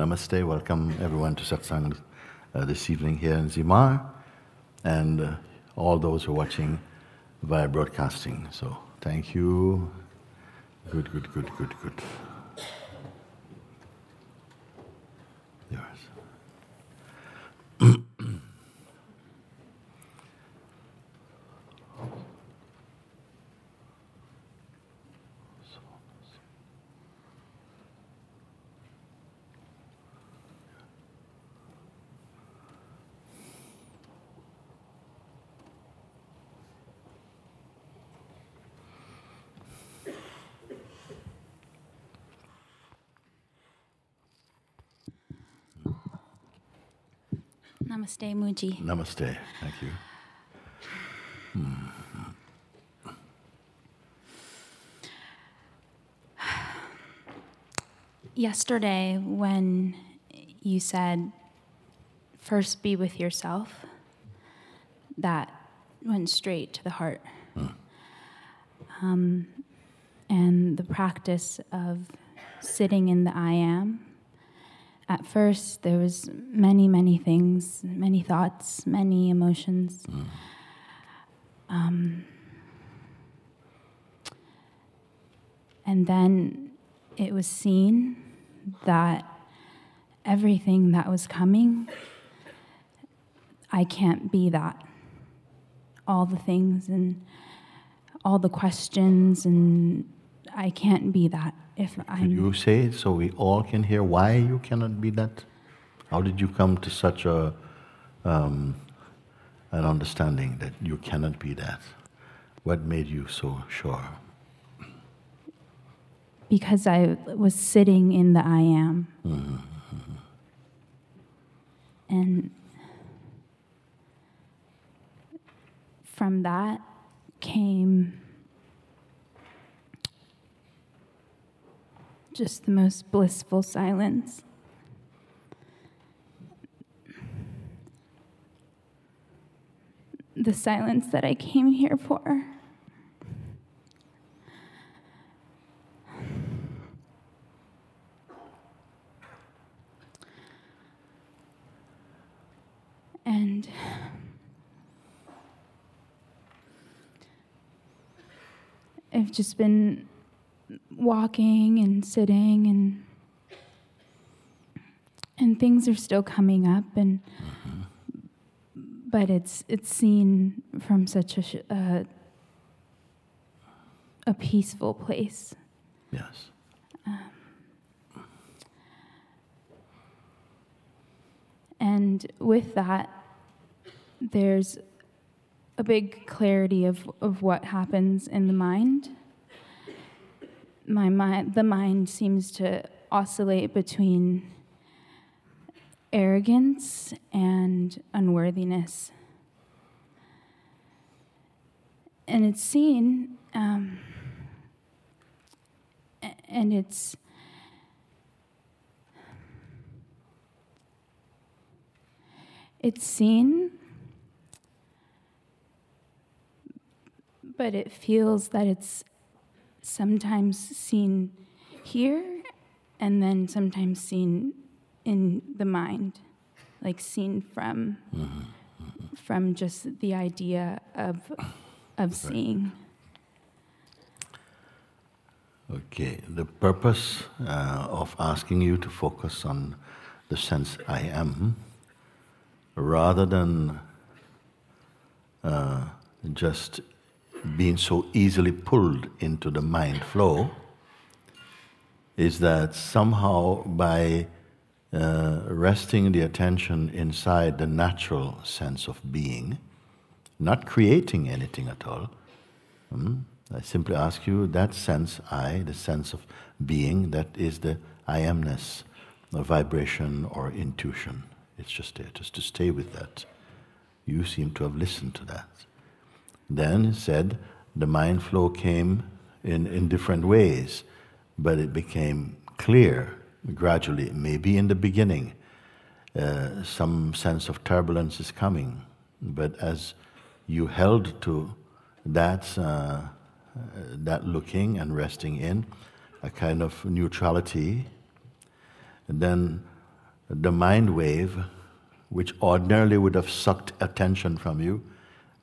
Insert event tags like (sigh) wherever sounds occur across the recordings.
Namaste. Welcome everyone to satsang uh, this evening here in Zimar, and uh, all those who are watching via broadcasting. So thank you. Good, good, good, good, good. Namaste, Mooji. Namaste. Thank you. Yesterday, when you said, first be with yourself, that went straight to the heart. Um, and the practice of sitting in the I am. At first, there was many, many things, many thoughts, many emotions. Um, and then it was seen that everything that was coming, I can't be that. All the things and all the questions, and I can't be that if I'm. you say it so we all can hear why you cannot be that? How did you come to such a um, an understanding that you cannot be that? What made you so sure? because I was sitting in the I am. And from that came just the most blissful silence. The silence that I came here for. And I've just been walking and sitting and and things are still coming up and but it's it's seen from such a sh- uh, a peaceful place Yes. And with that, there's a big clarity of, of what happens in the mind. My mind, the mind seems to oscillate between arrogance and unworthiness. And it's seen, um, and it's It's seen, but it feels that it's sometimes seen here and then sometimes seen in the mind, like seen from from just the idea of of seeing. Okay. The purpose uh, of asking you to focus on the sense I am, rather than uh, just being so easily pulled into the mind flow, is that somehow by uh, resting the attention inside the natural sense of being, not creating anything at all, hmm, I simply ask you that sense I, the sense of being, that is the I amness, a vibration or intuition. It's just there, just to stay with that. You seem to have listened to that. Then said the mind flow came in, in different ways, but it became clear gradually. Maybe in the beginning, uh, some sense of turbulence is coming, but as you held to that, uh, that looking and resting in, a kind of neutrality, and then the mind wave, which ordinarily would have sucked attention from you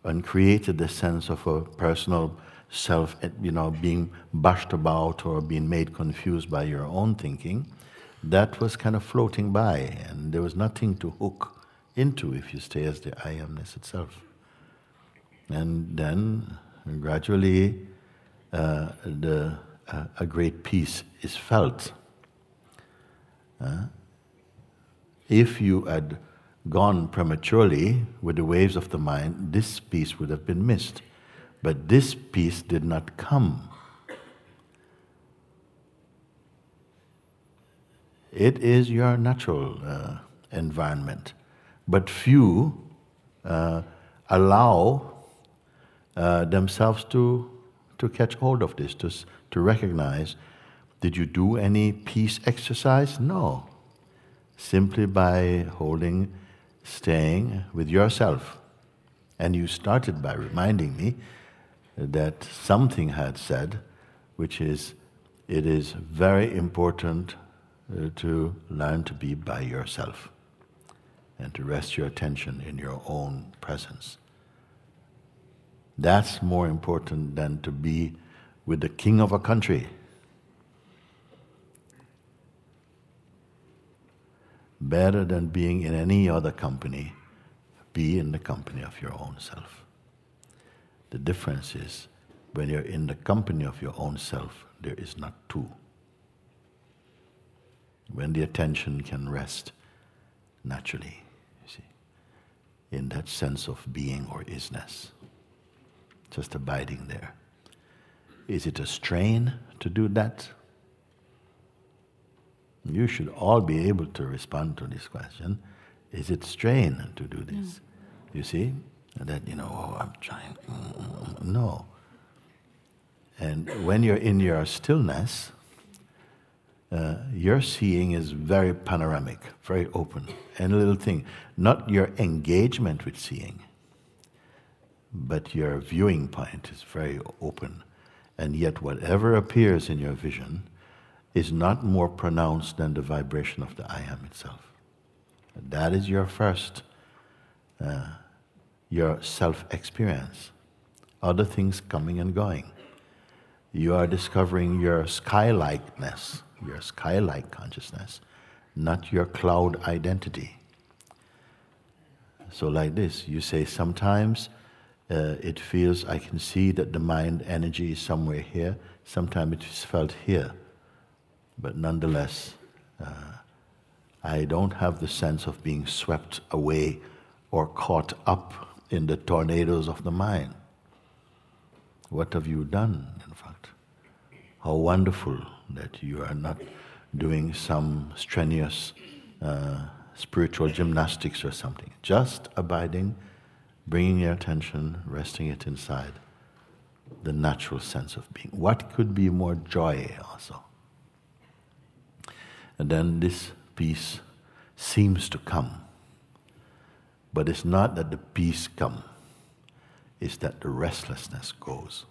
and created the sense of a personal self, you know, being bashed about or being made confused by your own thinking, that was kind of floating by, and there was nothing to hook into if you stay as the I amness itself. And then gradually, uh, the, uh, a great peace is felt. Uh, if you had gone prematurely with the waves of the mind, this peace would have been missed. But this peace did not come. It is your natural uh, environment. But few uh, allow uh, themselves to, to catch hold of this, to, to recognize did you do any peace exercise? No. Simply by holding, staying with yourself. And you started by reminding me that something had said, which is it is very important uh, to learn to be by yourself and to rest your attention in your own presence. That's more important than to be with the king of a country. Better than being in any other company, be in the company of your own self. The difference is when you're in the company of your own self, there is not two. When the attention can rest naturally, you see, in that sense of being or isness, just abiding there. Is it a strain to do that? You should all be able to respond to this question. Is it strain to do this? You see? that, you know, oh, I'm trying. Mm, mm, mm, no. And when you're in your stillness, uh, your seeing is very panoramic, very open. And a little thing, not your engagement with seeing, but your viewing point is very open. And yet, whatever appears in your vision is not more pronounced than the vibration of the I am itself. That is your first. Uh, your self experience, other things coming and going. You are discovering your sky likeness, your sky like consciousness, not your cloud identity. So, like this, you say, sometimes uh, it feels, I can see that the mind energy is somewhere here, sometimes it is felt here. But nonetheless, uh, I don't have the sense of being swept away or caught up in the tornadoes of the mind. What have you done, in fact? How wonderful that you are not doing some strenuous uh, spiritual gymnastics or something. Just abiding, bringing your attention, resting it inside the natural sense of being. What could be more joy also? And then this peace seems to come but it's not that the peace come, it's that the restlessness goes.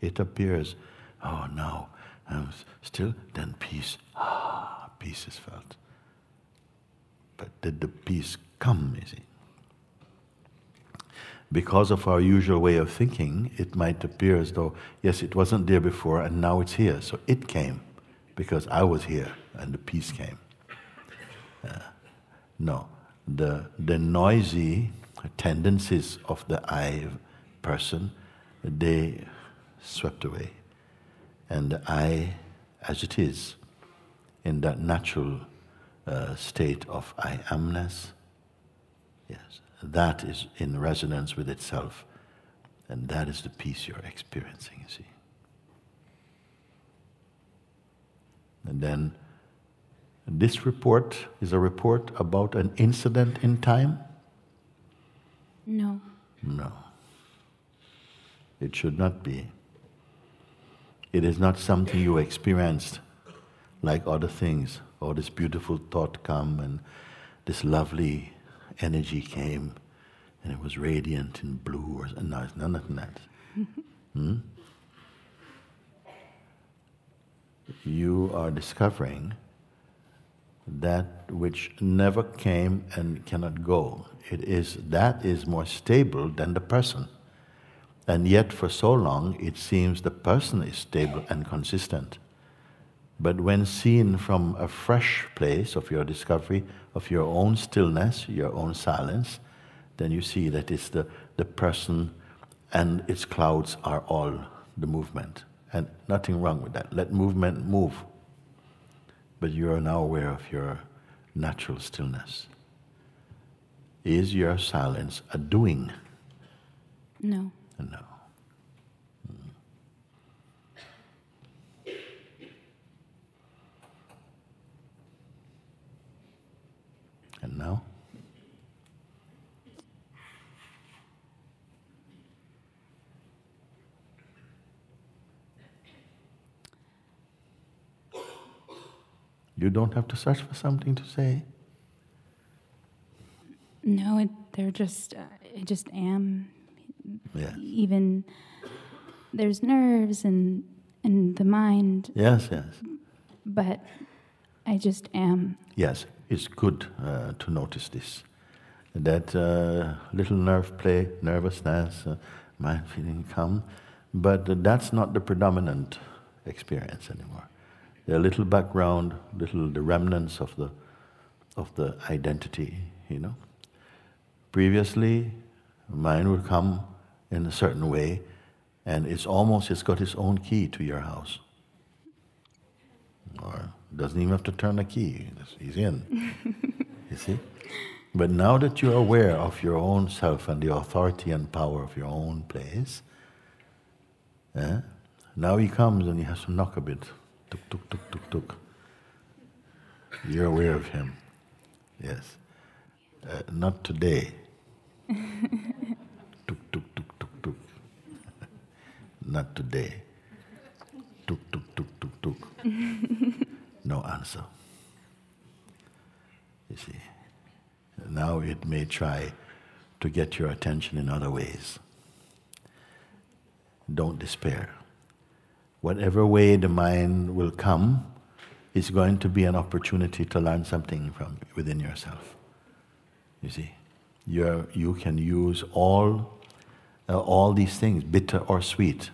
It appears, oh no, I'm still, then peace. Ah, peace is felt. But did the peace come, is it? Because of our usual way of thinking, it might appear as though, yes, it wasn't there before and now it's here. So it came because I was here and the peace came. Uh, no, the, the noisy tendencies of the I person, they swept away. And the I, as it is, in that natural uh, state of I amness, yes, that is in resonance with itself. And that is the peace you're experiencing, you see. And then this report is a report about an incident in time? No. No. It should not be. It is not something you experienced like other things. Or this beautiful thought come and this lovely energy came and it was radiant in blue or no, it's none of that. (laughs) hmm? you are discovering that which never came and cannot go. It is that is more stable than the person. And yet, for so long, it seems the person is stable and consistent. But when seen from a fresh place of your discovery, of your own stillness, your own silence, then you see that it's the, the person and its clouds are all the movement. And nothing wrong with that. Let movement move. But you are now aware of your natural stillness. Is your silence a doing? No. No. Now? You don't have to search for something to say. No, it, they're just, uh, I just am. Yeah. Even there's nerves and, and the mind, Yes, yes. but I just am. Yes, it's good uh, to notice this. That uh, little nerve play, nervousness, uh, mind feeling come, but that's not the predominant experience anymore. Are little background, little the remnants of the of the identity, you know. Previously, mind would come in a certain way, and it's almost it's got its own key to your house. Or doesn't even have to turn a key; he's in. you see. But now that you're aware of your own self and the authority and power of your own place, eh, now he comes and he has to knock a bit. Tuk, tuk, tuk, tuk, tuk. You're aware of him. Yes. Uh, not today. (laughs) tuk, tuk, tuk, tuk, tuk. (laughs) not today. Tuk, tuk, tuk, tuk, tuk. (laughs) no answer. You see. Now it may try to get your attention in other ways. Don't despair. Whatever way the mind will come is going to be an opportunity to learn something from within yourself. You see, You're, you can use all, uh, all these things, bitter or sweet.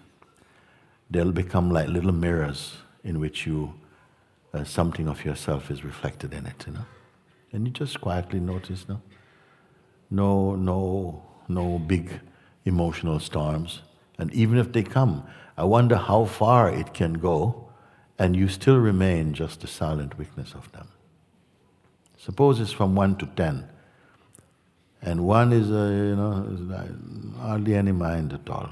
They'll become like little mirrors in which you, uh, something of yourself is reflected in it. You know, and you just quietly notice, no, no, no, no big emotional storms. And even if they come, I wonder how far it can go, and you still remain just the silent witness of them. Suppose it's from one to ten, and one is, uh, you know, hardly any mind at all.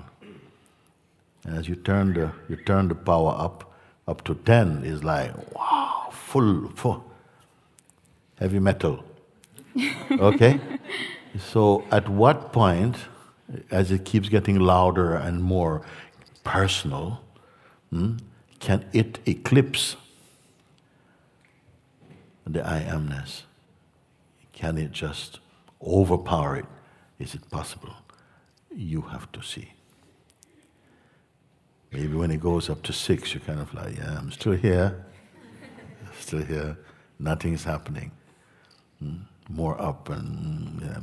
And as you turn the you turn the power up, up to ten is like wow, full, full, heavy metal. (laughs) Okay, so at what point, as it keeps getting louder and more personal, hmm, can it eclipse the I amness? Can it just overpower it? Is it possible? You have to see. Maybe when it goes up to six, you're kind of like, yeah, I'm still here, still here, nothing's happening. Hmm? More up and. Yeah.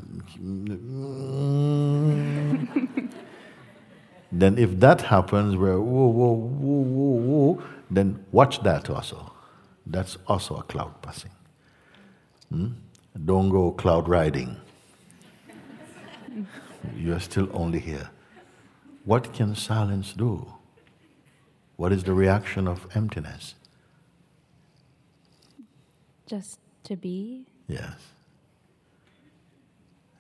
then, if that happens, where whoa, whoa, whoa, whoa, whoa, then watch that also. That's also a cloud passing. Hmm? Don't go cloud riding. You are still only here. What can silence do? What is the reaction of emptiness? Just to be. Yes.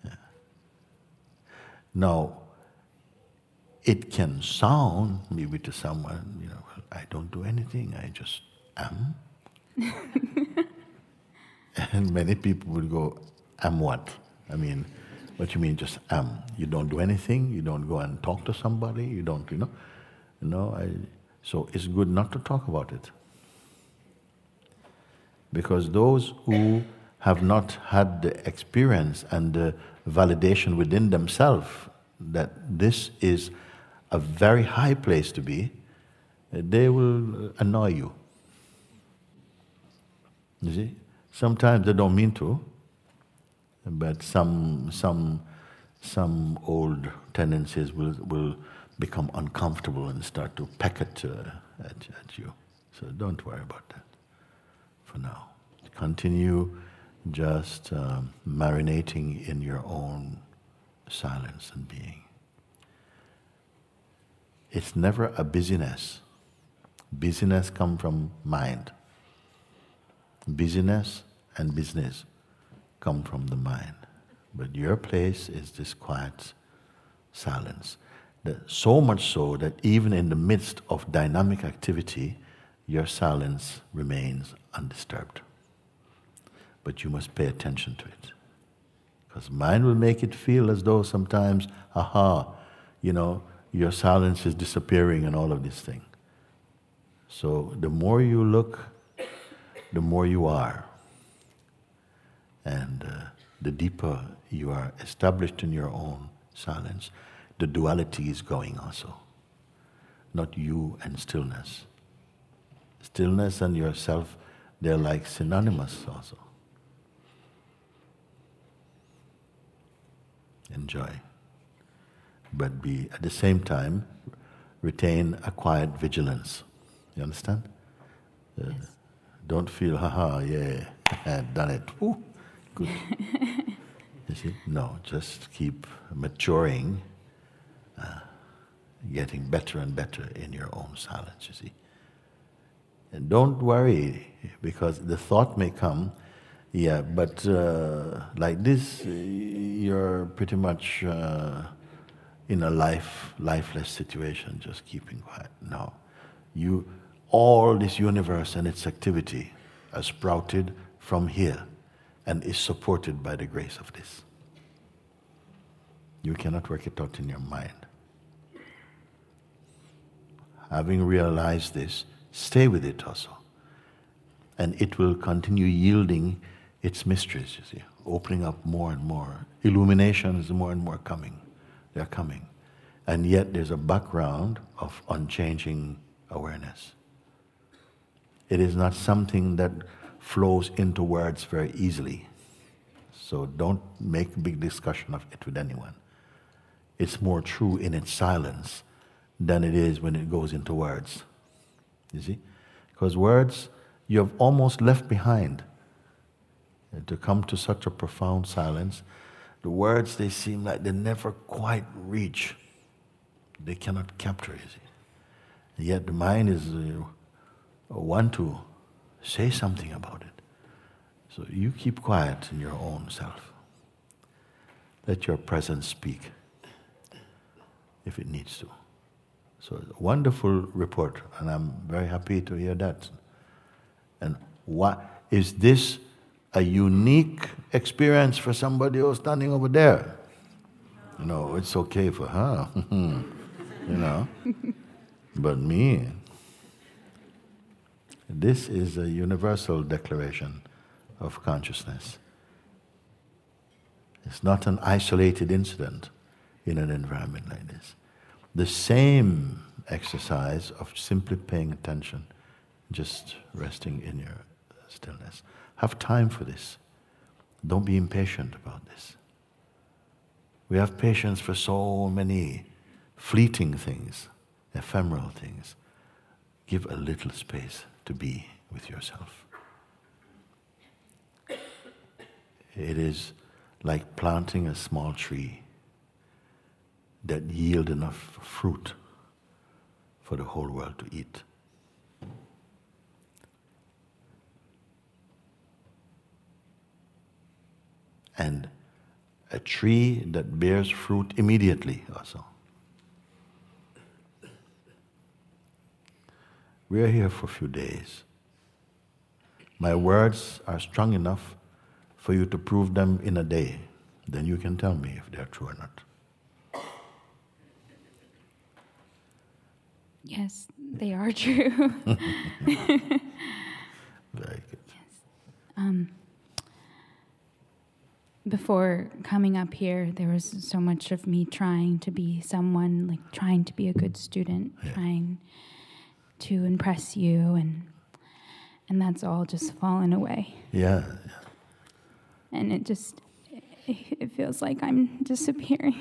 Yeah. Now, it can sound maybe to someone, you know, I don't do anything, I just am. (laughs) and many people would go, am what? I mean, what you mean just am? You don't do anything, you don't go and talk to somebody, you don't, you know. You know, I, so it's good not to talk about it. Because those who have not had the experience and the validation within themselves that this is a very high place to be, they will annoy you. You see? Sometimes they don't mean to, but some, some, some old tendencies will, will become uncomfortable and start to peck at, uh, at, at you. So don't worry about that for now. Continue just um, marinating in your own silence and being. It's never a busyness. Busyness comes from mind. Busyness and business come from the mind. But your place is this quiet silence. So much so that even in the midst of dynamic activity, your silence remains undisturbed. But you must pay attention to it. Because mind will make it feel as though sometimes, aha, you know, your silence is disappearing and all of this thing. So the more you look, the more you are. And uh, the deeper you are established in your own silence, the duality is going also. Not you and stillness. Stillness and yourself, they're like synonymous also. Enjoy. But be, at the same time, retain a quiet vigilance. You understand? Uh, yes. Don't feel, haha, yeah, (laughs) done it. Ooh, good. (laughs) you see? No, just keep maturing, uh, getting better and better in your own silence, you see. And don't worry, because the thought may come, yeah, but uh, like this, you're pretty much uh, in a life, lifeless situation, just keeping quiet. No. You, all this universe and its activity are sprouted from here and is supported by the grace of this. You cannot work it out in your mind. Having realized this, stay with it also. And it will continue yielding its mysteries, you see, opening up more and more. Illumination is more and more coming. They're coming. And yet there's a background of unchanging awareness. It is not something that flows into words very easily. So don't make big discussion of it with anyone. It's more true in its silence than it is when it goes into words. You see? Because words you have almost left behind. And to come to such a profound silence, the words they seem like they never quite reach. They cannot capture. And yet the mind is uh, want to say something about it. So you keep quiet in your own self. Let your presence speak if it needs to. So wonderful report, and I'm very happy to hear that. And what is this a unique experience for somebody who's standing over there? Know, it's okay for her, (laughs) you know. But me, this is a universal declaration of consciousness. It's not an isolated incident in an environment like this. The same exercise of simply paying attention, just resting in your stillness. Have time for this. Don't be impatient about this. We have patience for so many fleeting things, ephemeral things. Give a little space to be with yourself. It is like planting a small tree that yield enough fruit for the whole world to eat. And a tree that bears fruit immediately also. We are here for a few days. My words are strong enough for you to prove them in a day. Then you can tell me if they are true or not. Yes, they are (laughs) true. Very good. Yes. Um, before coming up here, there was so much of me trying to be someone, like trying to be a good student, yeah. trying to impress you and and that's all just fallen away. Yeah, And it just, it, it feels like I'm disappearing.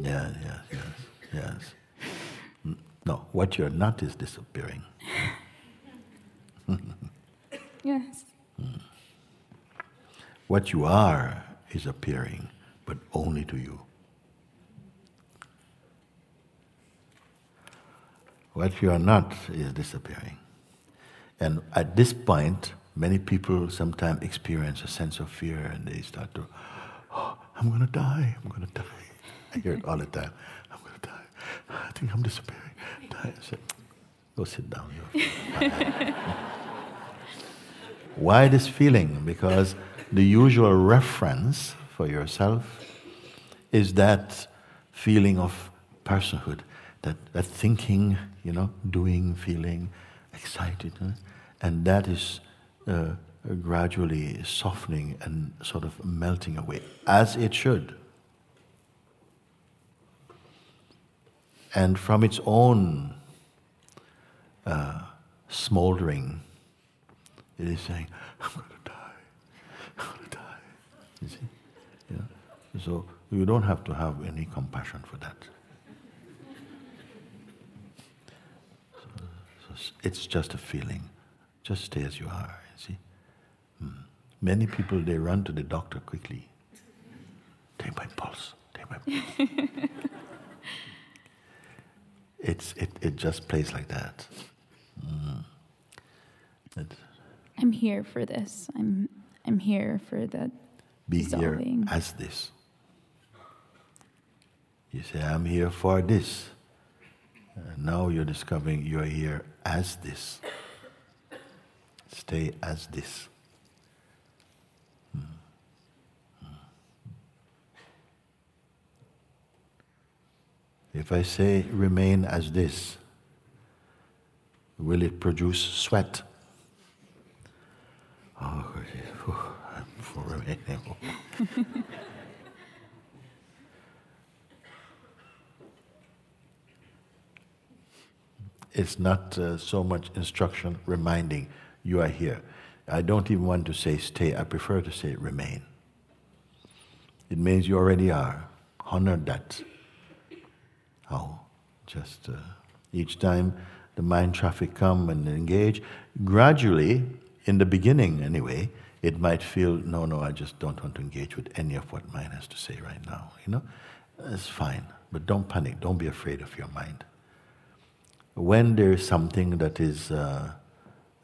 yeah, yes, yes, yes. No, what you're not is disappearing. (laughs) Yes. Hmm. What you are is appearing, but only to you. What you are not is disappearing. And at this point, many people sometimes experience a sense of fear and they start to, oh, I'm going to die, I'm going to die. I hear it all the time. I'm going to die. I think I'm disappearing. I said, go sit down. you're fine." (laughs) Why this feeling? Because the usual reference for yourself is that feeling of personhood, that, that thinking, you know, doing, feeling, excited. huh? And that is uh, gradually softening and sort of melting away, as it should. And from its own uh, smoldering, it is saying, I'm going to die. I'm going to die. You see? Yeah. So you don't have to have any compassion for that. So, so it's just a feeling. Just stay as you are, you see? Hmm. Many people, they run to the doctor quickly. Take my pulse. Take my pulse. (laughs) it's, it, it just plays like that. Mm. I'm here for this. I'm, I'm here for the be dissolving. here as this. You say, I'm here for this. And now you're discovering you're here as this. Stay as this. If I say remain as this, will it produce sweat? Oh, I'm for remaining. (laughs) it's not uh, so much instruction reminding you are here. I don't even want to say stay, I prefer to say remain. It means you already are. Honor that. Just uh, each time the mind traffic come and engage, gradually, in the beginning anyway, it might feel, no, no, I just don't want to engage with any of what mind has to say right now. You know, it's fine, but don't panic. Don't be afraid of your mind when there is something that is uh,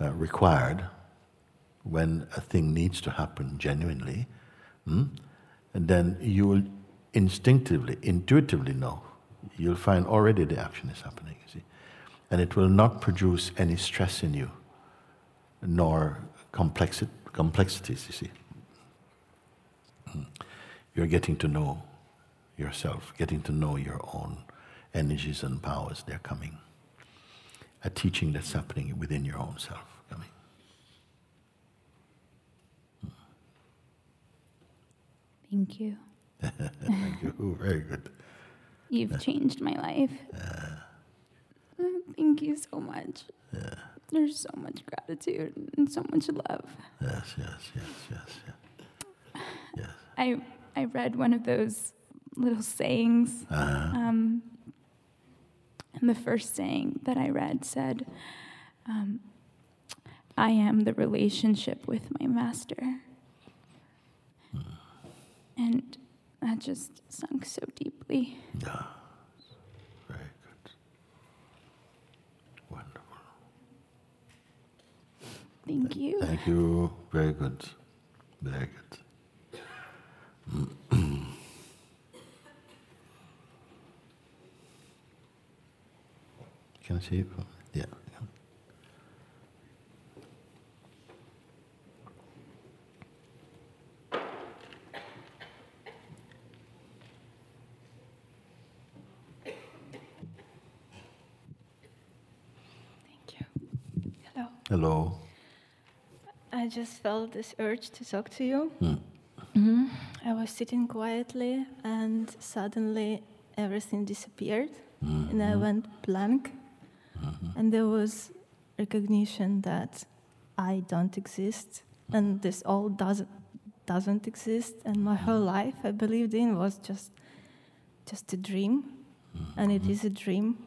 uh, required, when a thing needs to happen genuinely, hmm, then you will instinctively, intuitively know. You'll find already the action is happening, you see. And it will not produce any stress in you, nor complexi- complexities, you see. Hmm. You're getting to know yourself, getting to know your own energies and powers, they're coming a teaching that's happening within your own self coming. Thank you. (laughs) Thank you. Very good. You've changed my life. Uh, Thank you so much. There's so much gratitude and so much love. Yes, yes, yes, yes, yes. Yes. I I read one of those little sayings. Uh-huh. Um, and the first saying that I read said, um, "I am the relationship with my master," and that just sunk so deeply. Yeah. Very good. Wonderful. Thank you. Thank you. Very good. Very good. (clears throat) Can I see it? Yeah. yeah. Thank you. Hello. I just felt this urge to talk to you. Hmm. Mm-hmm. I was sitting quietly and suddenly everything disappeared hmm. and Mm-hmm. I hmm. went blank. Uh-huh. And there was recognition that I don't exist and this all doesn't doesn't exist and my whole hmm. life I believed in was just just a dream and it is a dream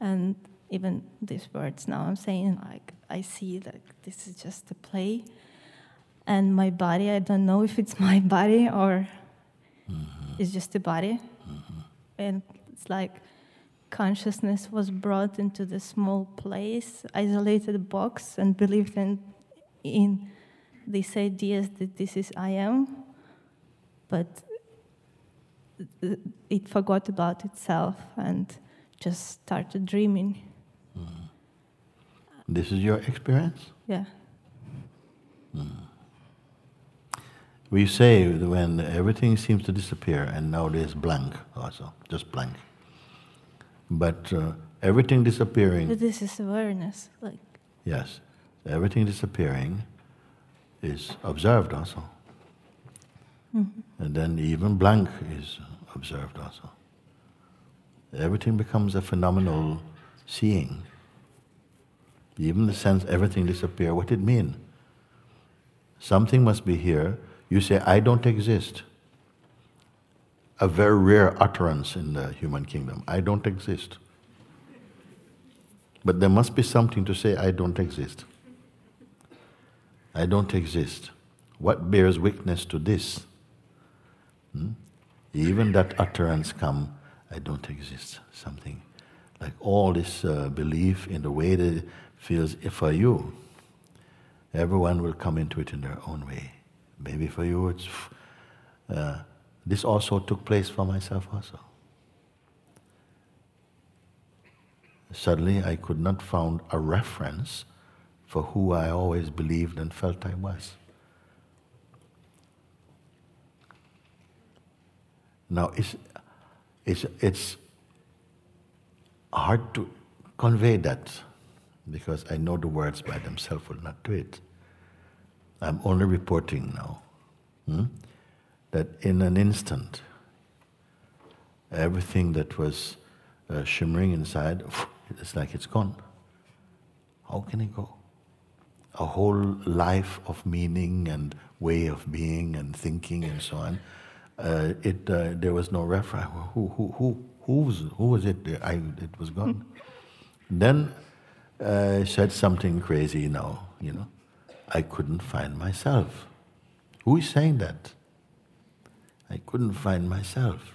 and even these words now I'm saying like I see that this is just a play. And my body I don't know if it's (laughs) my body or mm-hmm. it's just a body. Mm-hmm. And it's like consciousness was brought into the small place isolated box and believed in in these ideas that this is I am. But it forgot about itself and just started dreaming This is your experience? yeah We say when everything seems to disappear and now there's blank also, just blank. But uh, everything disappearing, but this is awareness like yes, everything disappearing is observed also. And then even blank is observed also. Everything becomes a phenomenal seeing. Even the sense everything disappear, what it mean? Something must be here. You say, I don't exist. A very rare utterance in the human kingdom. I don't exist. But there must be something to say, I don't exist. I don't exist. What bears witness to this? Hmm? Even that utterance come, I don't exist. Something like all this uh, belief in the way that feels if for you. Everyone will come into it in their own way. Maybe for you, it's. Uh, this also took place for myself also. Suddenly, I could not find a reference for who I always believed and felt I was. Now, it's, it's, it's hard to convey that because I know the words by themselves will not do it. I'm only reporting now hmm, that in an instant, everything that was uh, shimmering inside, it's like it's gone. How can it go? A whole life of meaning and way of being and thinking and so on. Uh, it, uh, there was no reference. Who, who, who, who, was, who was it? I, it was gone. then uh, said something crazy now, you know. I couldn't find myself. Who is saying that? I couldn't find myself.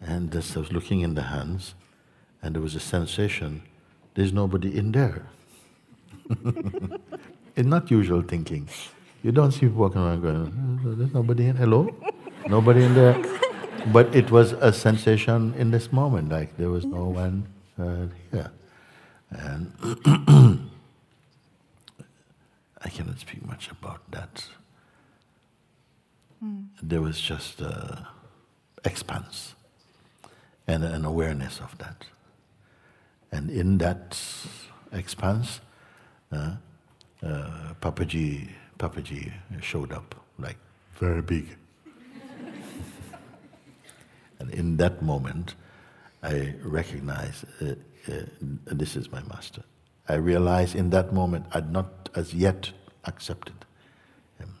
And as I was looking in the hands, and there was a sensation, there's nobody in there. (laughs) it's not usual thinking. You don't see people walking around going, "Oh, there's nobody in, hello? nobody in there. (laughs) But it was a sensation in this moment, like there was no one uh, here. And (clears throat) I cannot speak much about that. There was just uh, expanse and an awareness of that. And in that expanse, uh, uh, Papaji, Papaji showed up, like very big. (laughs) and in that moment, I recognize uh, this is my master. I realized in that moment I'd not as yet accepted him.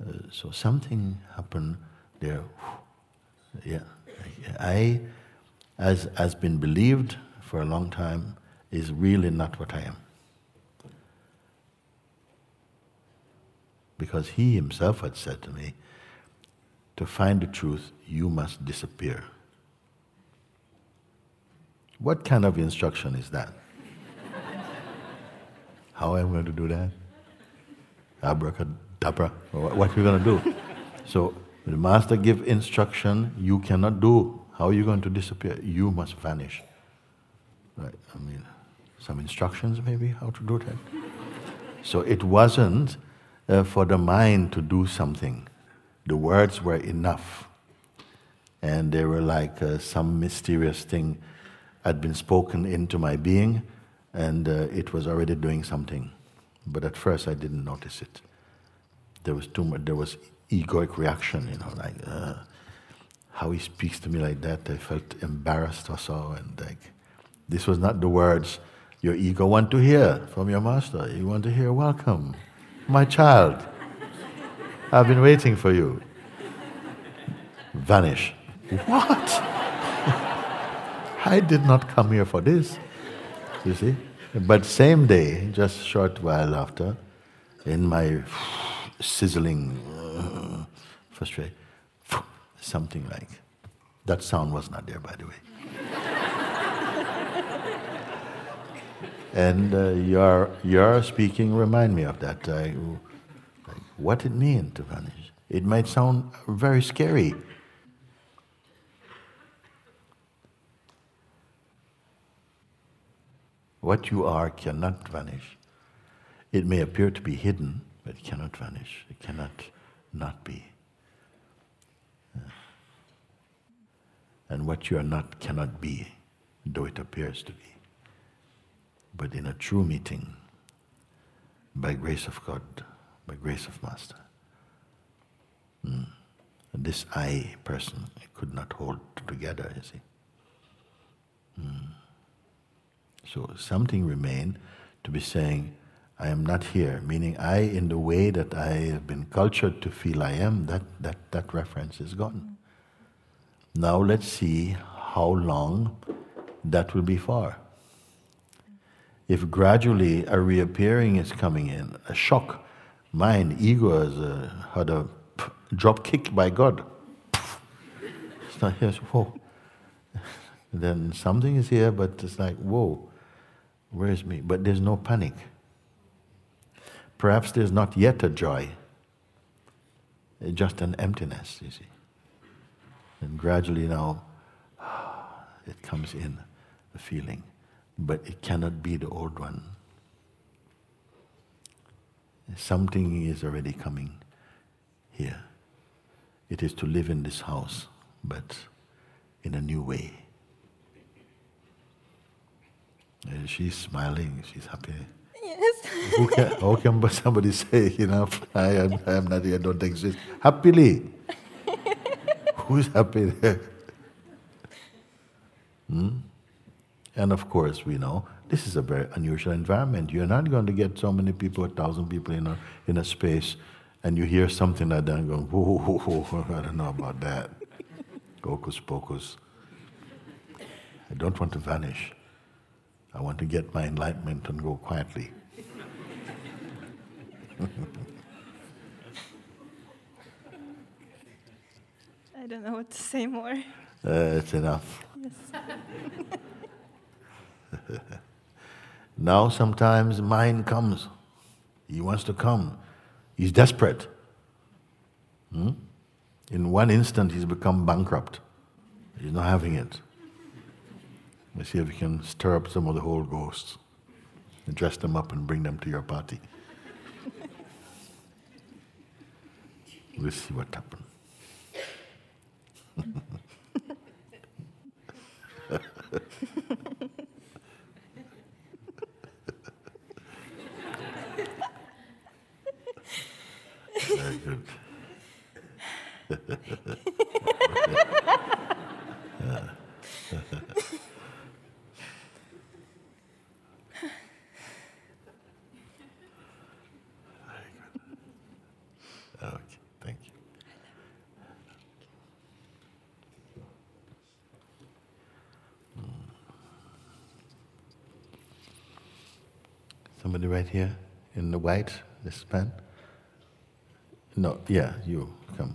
Uh, so something happened there. Yeah, I, as has been believed for a long time, is really not what I am. Because he himself had said to me, to find the truth, you must disappear. What kind of instruction is that? How am I going to do that? Abracadabra. What are you going to do? So the master give instruction, you cannot do. How are you going to disappear? You must vanish. Right? I mean, some instructions maybe how to do that. So it wasn't uh, for the mind to do something. The words were enough, and they were like uh, some mysterious thing had been spoken into my being, and uh, it was already doing something. But at first, I didn't notice it. There was too much. There was egoic reaction, you know, like uh, how he speaks to me like that. I felt embarrassed or so, and like this was not the words Your ego want to hear from your master. You want to hear, welcome, my child. I've been waiting for you. Vanish. (laughs) What? I did not come here for this. You see? But same day, just short while after, in my sizzling uh, frustration, something like that sound was not there, by the way. and uh, your your speaking remind me of that. like, what it mean to vanish? It might sound very scary. What you are cannot vanish. It may appear to be hidden, but it cannot vanish. It cannot not be. And what you are not cannot be, though it appears to be. But in a true meeting, by grace of God, by grace of Master, mm, this I person could not hold together, you see. Mm. So something remained to be saying, I am not here, meaning I, in the way that I have been cultured to feel I am, that, that, that reference is gone. Now let's see how long that will be for. If gradually a reappearing is coming in, a shock, mind, ego has uh, had a drop kick by God. It's not here, so, whoa. (laughs) then something is here, but it's like, whoa, where is me? But there's no panic. Perhaps there's not yet a joy, it's just an emptiness, you see. And gradually now, (sighs) it comes in, the feeling. But it cannot be the old one. Something is already coming here. It is to live in this house, but in a new way. And she's smiling, she's happy. Yes. Who can, how can (laughs) somebody say, you know, I am, I am not here, don't exist? Happily. (laughs) Who's happy there? Hmm? And of course, we know this is a very unusual environment. You're not going to get so many people, a thousand people in a, in a space, and you hear something like that and go, whoa, whoa, whoa, I don't know about that. Hocus pocus. I don't want to vanish. I want to get my enlightenment and go quietly. I don't know what to say more. Uh, it's enough. Yes. (laughs) now sometimes mind comes. He wants to come. He's desperate. Hmm? In one instant, he's become bankrupt. He's not having it. Let's see if we can stir up some of the old ghosts and dress them up and bring them to your party. (laughs) we'll see what happens. (laughs) Very good. (laughs) Very good. Okay, thank you. Somebody right here in the white, this man. No, yeah, you come.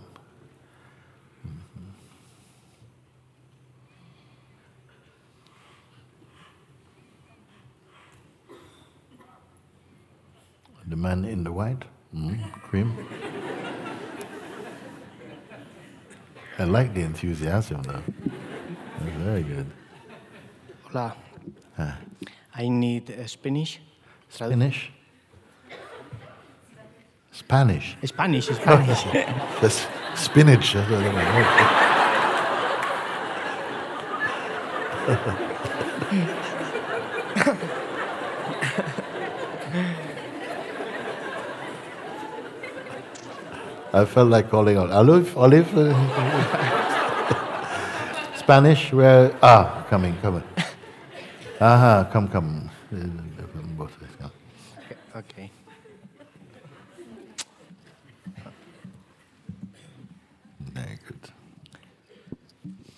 The man in the white, mm, cream. I like the enthusiasm though. That's very good. Hola. Ah, I need uh, Spanish. Spanish? Spanish. Spanish, Spanish. (laughs) That's spinach. I felt like calling out Olive, Olive. (laughs) Spanish, where? Ah, coming, coming. Aha, come, come.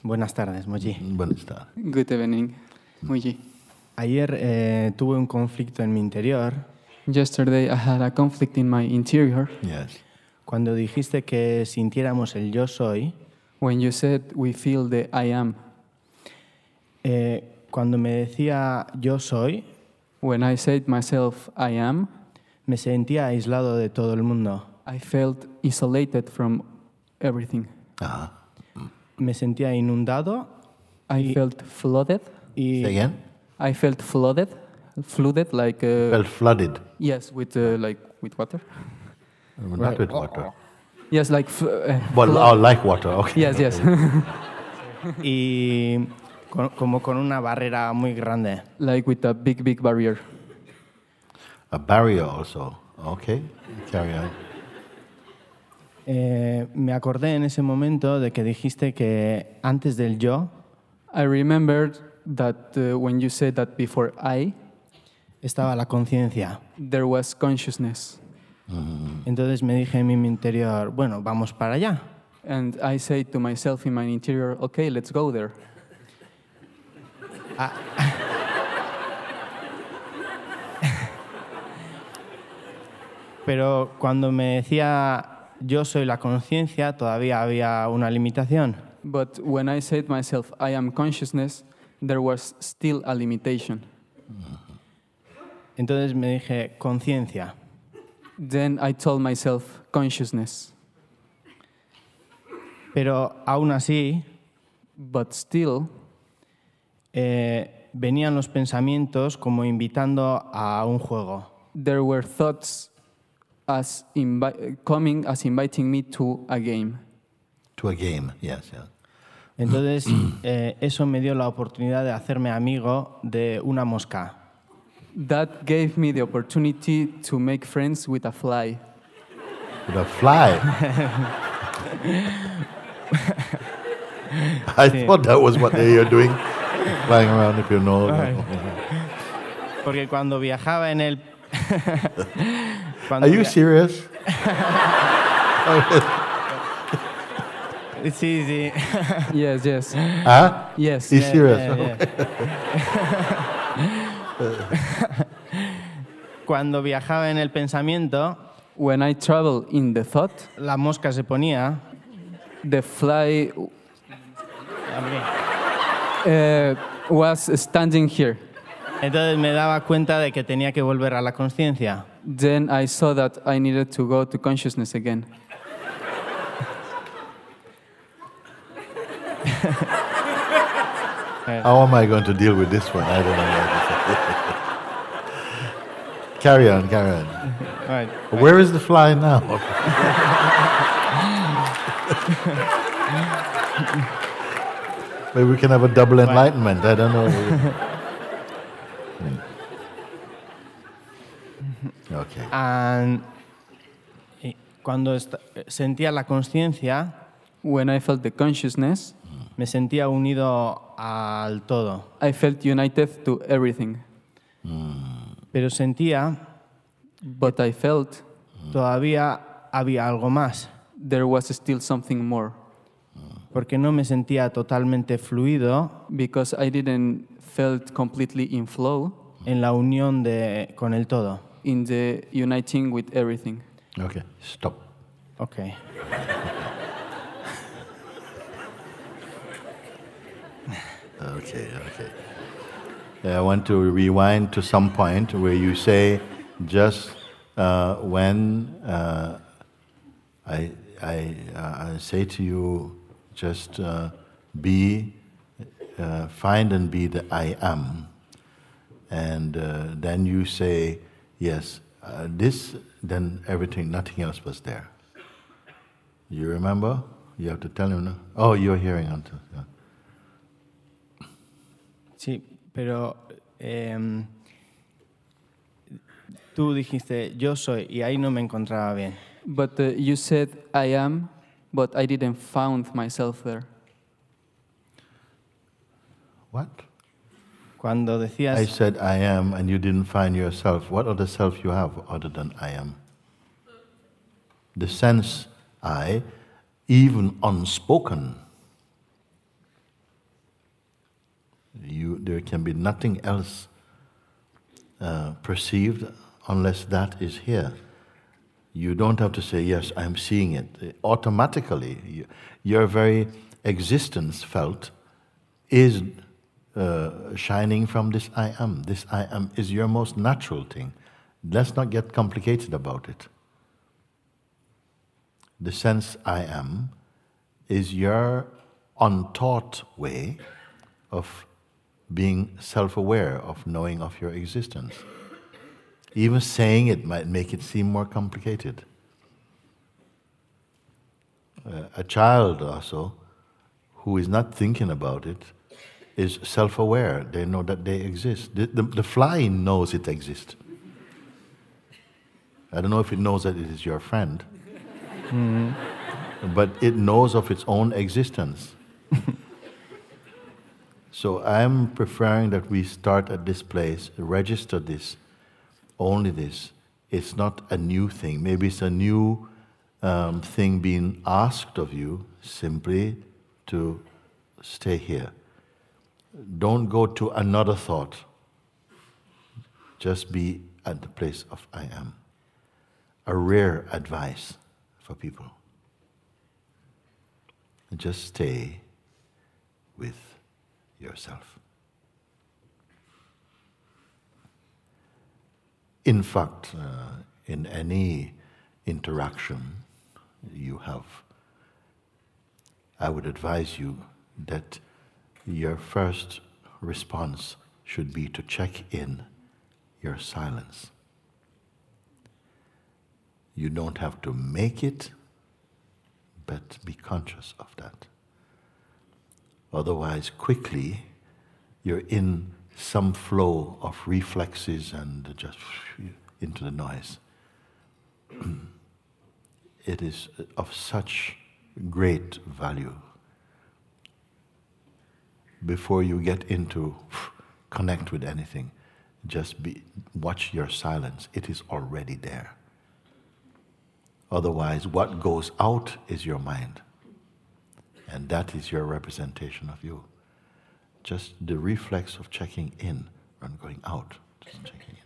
Buenas tardes, Moji. Buenas tardes. Good evening, Muji. Ayer eh, tuve un conflicto en mi interior Yesterday I had a conflict in my interior Yes. cuando dijiste que sintiéramos el yo soy. when you said we feel the I am. Eh, cuando me decía yo soy, When I said myself I am, me sentía aislado de todo el mundo. I felt isolated from everything. Uh-huh. Me sentía inundado I Y- felt flooded. y Say again? I felt flooded, flooded like uh, Felt flooded. yes, with uh, like with water. Not with water. Yes, like f- uh, Well, oh, like water, okay. yes, yes, (laughs) y con- como con una barrera muy grande. like with a big, big barrier. A barrier also. Okay. Carry on. Eh, me acordé en ese momento de que dijiste que antes del yo I remembered that uh, when you said that before I, estaba la conciencia. there was consciousness. Entonces me dije en mi interior, bueno, vamos para allá. And I say to myself in my interior, okay, let's go there. (laughs) Pero cuando me decía yo soy la conciencia, todavía había una limitación. But when I said myself, I am consciousness, there was still a limitation. Entonces me dije conciencia. Then I told myself, consciousness. Pero aún así But still, eh, venían los pensamientos como invitando a un juego. there were thoughts as invi- coming as inviting me to a game. To a game, yes, yes. Entonces (clears throat) eh, eso me dio la oportunidad de hacerme amigo de una mosca. That gave me the opportunity to make friends with a fly. With a fly. (laughs) I thought that was what they are doing, flying around, if you know. Porque cuando viajaba en el... (laughs) cuando Are you serious? (laughs) Sí, sí. yes, yes, Huh? yes. He's Yeah, serious. yeah, yeah. (laughs) Cuando viajaba en el pensamiento, When I travel in the thought, la mosca se ponía... the fly uh, was standing here. Entonces me daba cuenta de que tenía que volver a la conciencia. Then I saw that I needed to go to consciousness again. Eh. How am I going to deal with this one? I don't know. what to say. carry on, carry on. Right. Where is the fly now? (laughs) Maybe we can have a double enlightenment. I don't know. (laughs) Okay. And- y cuando sentía la conciencia, When I felt the consciousness, me sentía unido al todo. I felt united to everything. Pero sentía But I felt todavía había algo más, there was still something more porque no me sentía totalmente fluido because I didn't felt completely in flow en la unión de, con el todo. in the uniting with everything. Okay. Stop. Ok. Okay, okay. Yeah, I want to rewind to some point where you say, just uh, when uh, I, I, uh, I say to you, just uh, be, uh, find and be the I am. And uh, then you say, yes, uh, this, then everything, nothing else was there. You remember? You have to tell him. No? Oh, you're hearing on. Yeah. Sí, pero em, tú dijiste yo soy y ahí no me encontraba bien. But uh, you said I am, but I didn't found myself there. What? Cuando decías, I said I am and you didn't find yourself. What other self you have other than I am? The sense I, even unspoken, you, there can be nothing else uh, perceived unless that is here. You don't have to say, Yes, I'm seeing it. Automatically, your very existence felt is uh, shining from this I am. This I am is your most natural thing. Let's not get complicated about it. The sense I am is your untaught way of being self aware, of knowing of your existence. Even saying it might make it seem more complicated. Uh, a child also, who is not thinking about it, is self aware. They know that they exist. The, the, the, fly knows it exists. I don't know if it knows that it is your friend, mm-hmm. but it knows of its own existence. (laughs) so I'm preferring that we start at this place, register this, only this. It's not a new thing. Maybe it's a new um, thing being asked of you simply to stay here. Don't go to another thought. Just be at the place of I am. A rare advice for people. Just stay with yourself. In fact, uh, in any interaction you have, I would advise you that your first response should be to check in your silence. You don't have to make it, but be conscious of that. Otherwise, quickly, you're in some flow of reflexes and just into the noise. (clears throat) it is of such great value before you get into (sniffs) connect with anything. Just be, watch your silence. It is already there. Otherwise, what goes out is your mind. And that is your representation of you. Just the reflex of checking in and going out. Just checking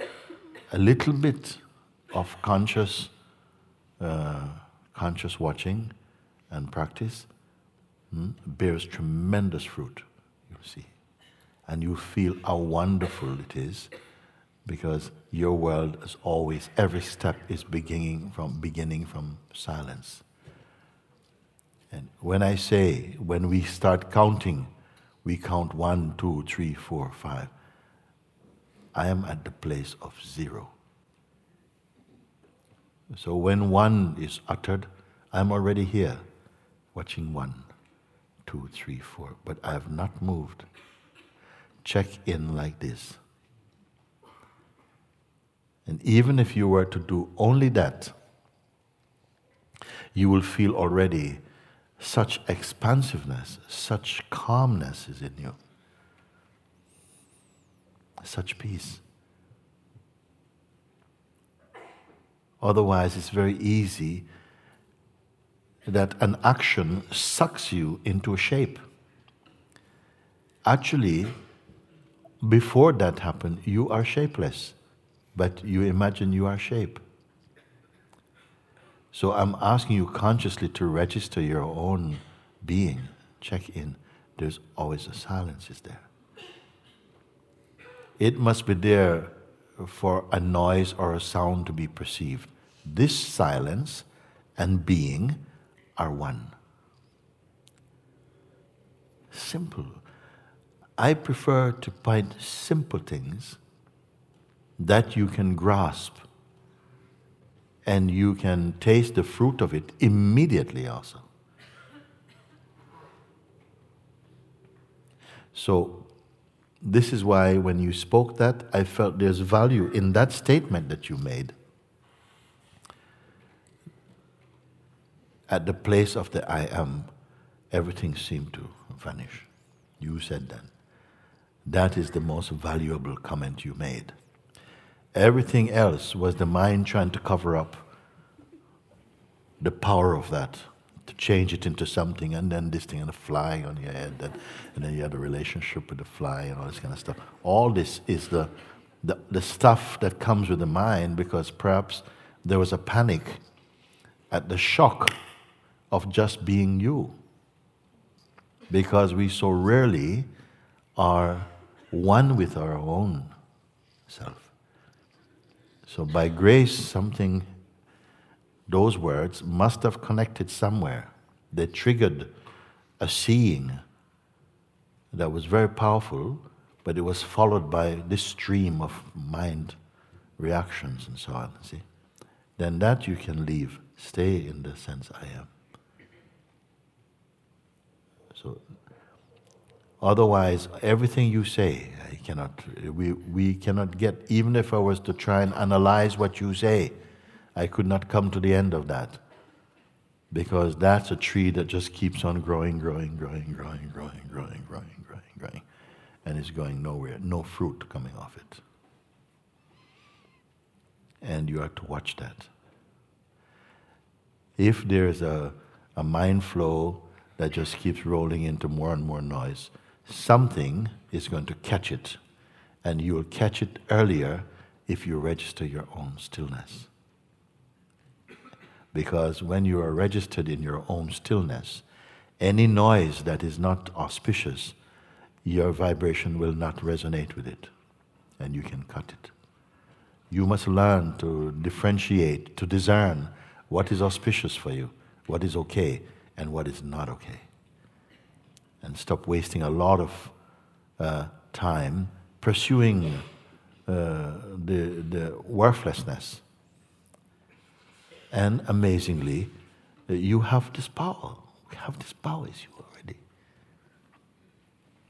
in. A little bit of conscious, uh, conscious watching and practice hmm, bears tremendous fruit, you'll see. And you feel how wonderful it is because your world is always, every step is beginning from, beginning from silence. And when I say, when we start counting, we count one, two, three, four, five. I am at the place of zero. So when one is uttered, I'm already here, watching one two, three, four, but I have not moved. Check in like this. And even if you were to do only that, you will feel already such expansiveness, such calmness is in you, such peace. Otherwise, it's very easy that an action sucks you into a shape. Actually, before that happened, you are shapeless, but you imagine you are shape. So I'm asking you consciously to register your own being. Check in. There's always a silence, is there? It must be there for a noise or a sound to be perceived. This silence and being are one. Simple. I prefer to find simple things that you can grasp and you can taste the fruit of it immediately also. So, this is why when you spoke that, I felt there's value in that statement that you made. at the place of the I am, everything seemed to vanish. You said that. That is the most valuable comment you made. Everything else was the mind trying to cover up the power of that, to change it into something, and then this thing and the fly on your head, and, and then you had a relationship with the fly and all this kind of stuff. All this is the, the, the stuff that comes with the mind because perhaps there was a panic at the shock of just being you. Because we so rarely are one with our own self. So, by grace, something, those words must have connected somewhere. They triggered a seeing that was very powerful, but it was followed by this stream of mind reactions and so on. See? Then that you can leave. Stay in the sense I am. So, otherwise, everything you say, I cannot, we, we cannot get, even if I was to try and analyze what you say, I could not come to the end of that. Because that's a tree that just keeps on growing, growing, growing, growing, growing, growing, growing, growing, growing, and is going nowhere, no fruit coming off it. And you have to watch that. If there's a, a mind flow that just keeps rolling into more and more noise, something is going to catch it. And you will catch it earlier if you register your own stillness. Because when you are registered in your own stillness, any noise that is not auspicious, your vibration will not resonate with it, and you can cut it. You must learn to differentiate, to discern what is auspicious for you, what is okay, and what is not okay. And stop wasting a lot of uh, time pursuing uh, the, the worthlessness. And amazingly, you have this power. We have this power is you already.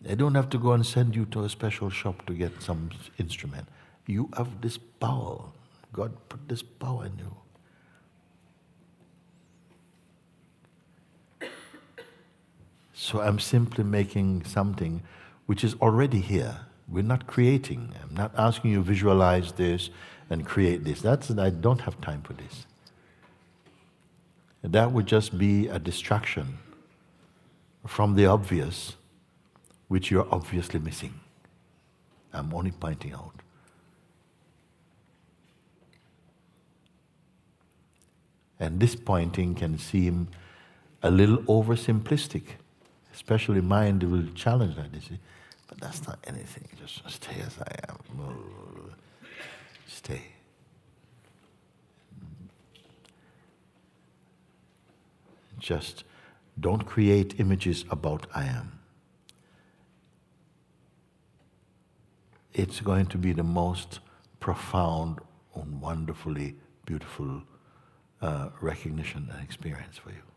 They don't have to go and send you to a special shop to get some instrument. You have this power. God put this power in you. So I'm simply making something which is already here. We're not creating. I'm not asking you to visualize this and create this. That's I don't have time for this. That would just be a distraction from the obvious, which you're obviously missing. I'm only pointing out. And this pointing can seem a little oversimplistic especially mind will challenge that, you see. But that's not anything. Just stay as I am. Stay. Just don't create images about I am. It's going to be the most profound and wonderfully beautiful uh, recognition and experience for you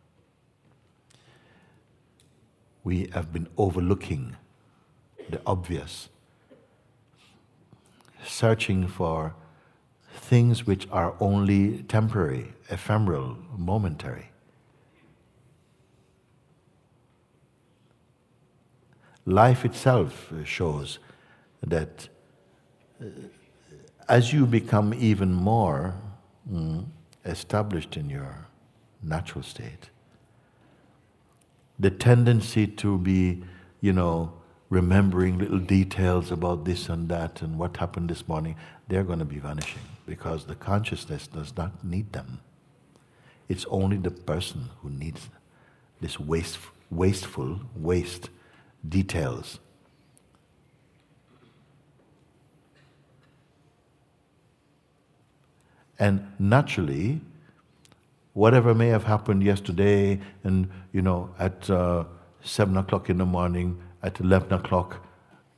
we have been overlooking the obvious, searching for things which are only temporary, ephemeral, momentary. Life itself shows that uh, as you become even more mm, established in your natural state, the tendency to be, you know, remembering little details about this and that and what happened this morning, they're going to be vanishing because the consciousness does not need them. It's only the person who needs this waste, wasteful, waste details. And naturally, whatever may have happened yesterday, and you know, at uh, seven o'clock in the morning, at eleven o'clock,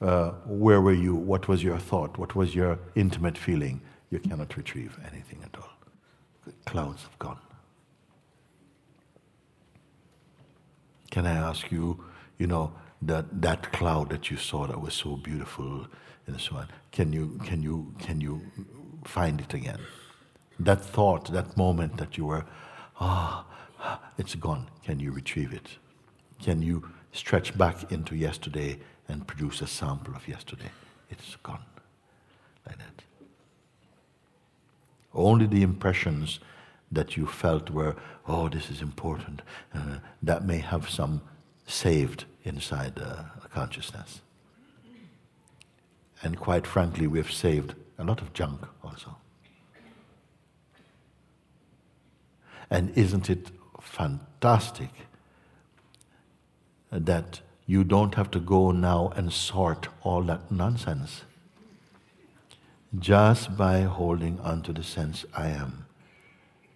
uh, where were you? What was your thought? What was your intimate feeling? You cannot retrieve anything at all. The clouds have gone. Can I ask you, you know, that that cloud that you saw that was so beautiful and so on? Can you can you can you find it again? That thought, that moment that you were ah, it's gone. Can you retrieve it? Can you stretch back into yesterday and produce a sample of yesterday. It's gone like that. Only the impressions that you felt were, oh, this is important, uh, that may have some saved inside uh, consciousness. And quite frankly, we've saved a lot of junk also. And isn't it fantastic that you don't have to go now and sort all that nonsense just by holding on to the sense I am?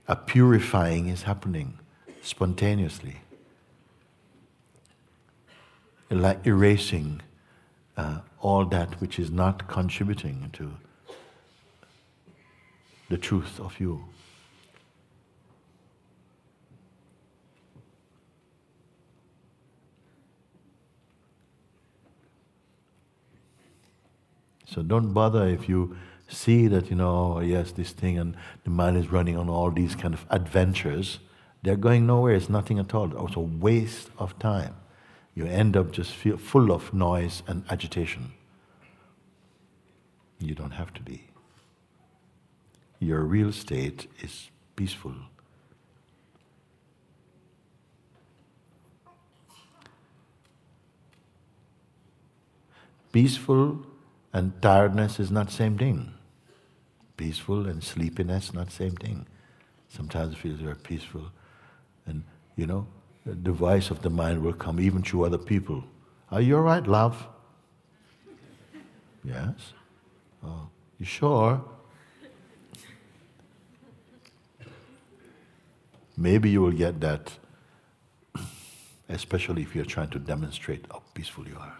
A purifying is happening spontaneously like erasing uh, all that which is not contributing to the truth of you. So don't bother if you see that, you know, oh, yes, this thing and the mind is running on all these kind of adventures. They're going nowhere, it's nothing at all. It's a waste of time you end up just feel full of noise and agitation. You don't have to be. Your real state is peaceful. Peaceful and tiredness is not same thing. Peaceful and sleepiness not same thing. Sometimes it feels very peaceful, and you know the voice of the mind will come even to other people. Are you all right, love? Yes. Oh, you sure? Maybe you will get that, (clears throat) especially if you're trying to demonstrate how peaceful you are.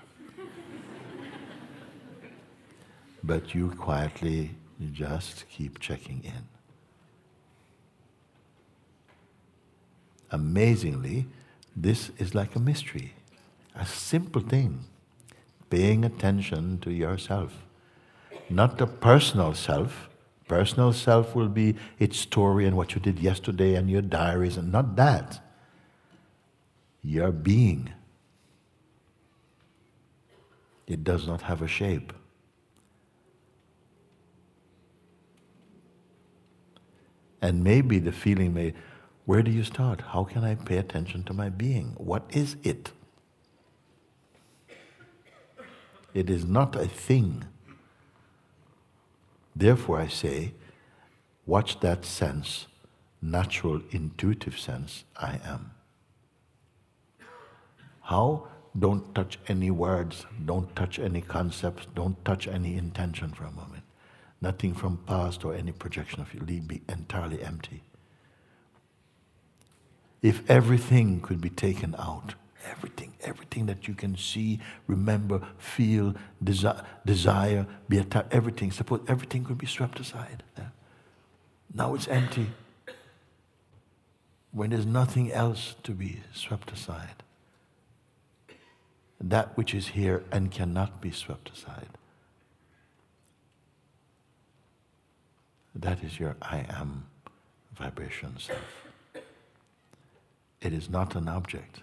But you quietly, just keep checking in. Amazingly, this is like a mystery, a simple thing. Paying attention to yourself. Not the personal self. Personal self will be its story and what you did yesterday and your diaries, and not that. Your being. It does not have a shape. And maybe the feeling may, where do you start? How can I pay attention to my being? What is it? It is not a thing. Therefore, I say, watch that sense, natural, intuitive sense, I am. How? Don't touch any words, don't touch any concepts, don't touch any intention for a moment. Nothing from past or any projection of you. Leave be entirely empty. If everything could be taken out, everything, everything that you can see, remember, feel, desi- desire, be attached, everything, suppose everything could be swept aside. Now it's empty. When there's nothing else to be swept aside, that which is here and cannot be swept aside. That is your I am vibration self. It is not an object.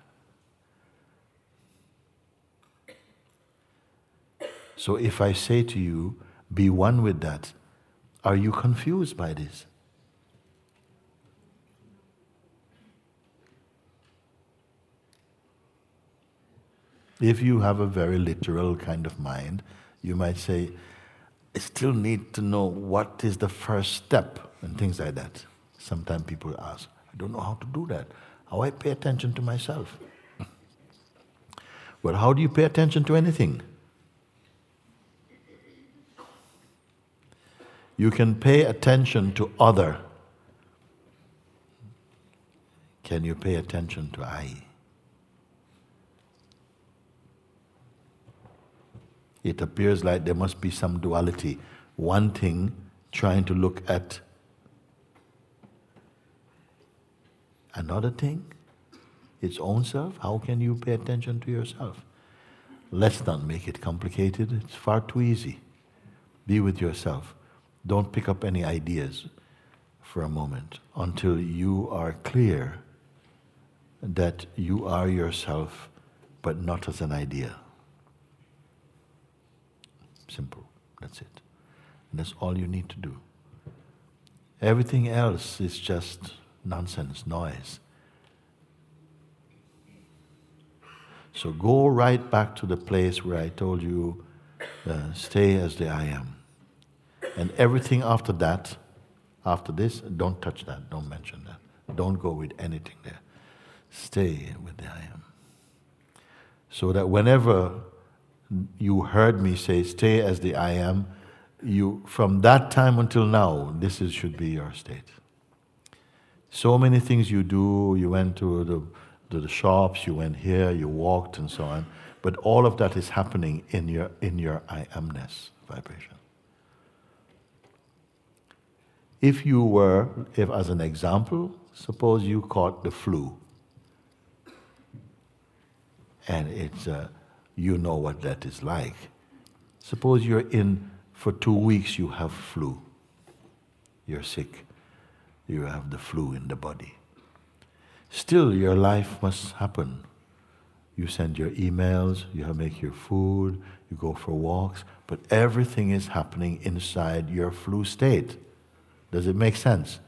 So if I say to you, be one with that, are you confused by this? If you have a very literal kind of mind, you might say, still need to know what is the first step and things like that. Sometimes people ask, I don't know how to do that how I pay attention to myself. (laughs) Well, how do you pay attention to anything? You can pay attention to other. Can you pay attention to I? It appears like there must be some duality. One thing trying to look at Another thing, its own self. How can you pay attention to yourself? Let's not make it complicated. It's far too easy. Be with yourself. Don't pick up any ideas for a moment until you are clear that you are yourself, but not as an idea. Simple. That's it. And that's all you need to do. Everything else is just nonsense, noise. So go right back to the place where I told you, uh, stay as the I am. And everything after that, after this, don't touch that, don't mention that. Don't go with anything there. Stay with the I am. So that whenever you heard me say, stay as the I am, you, from that time until now, this is, should be your state. So many things you do, you went to the, to the shops, you went here, you walked, and so on. But all of that is happening in your, in your I amness vibration. If you were, if as an example, suppose you caught the flu, and it's, uh, you know what that is like. Suppose you're in for two weeks, you have flu. You're sick. You have the flu in the body. Still, your life must happen. You send your emails, you make your food, you go for walks, but everything is happening inside your flu state. Does it make sense?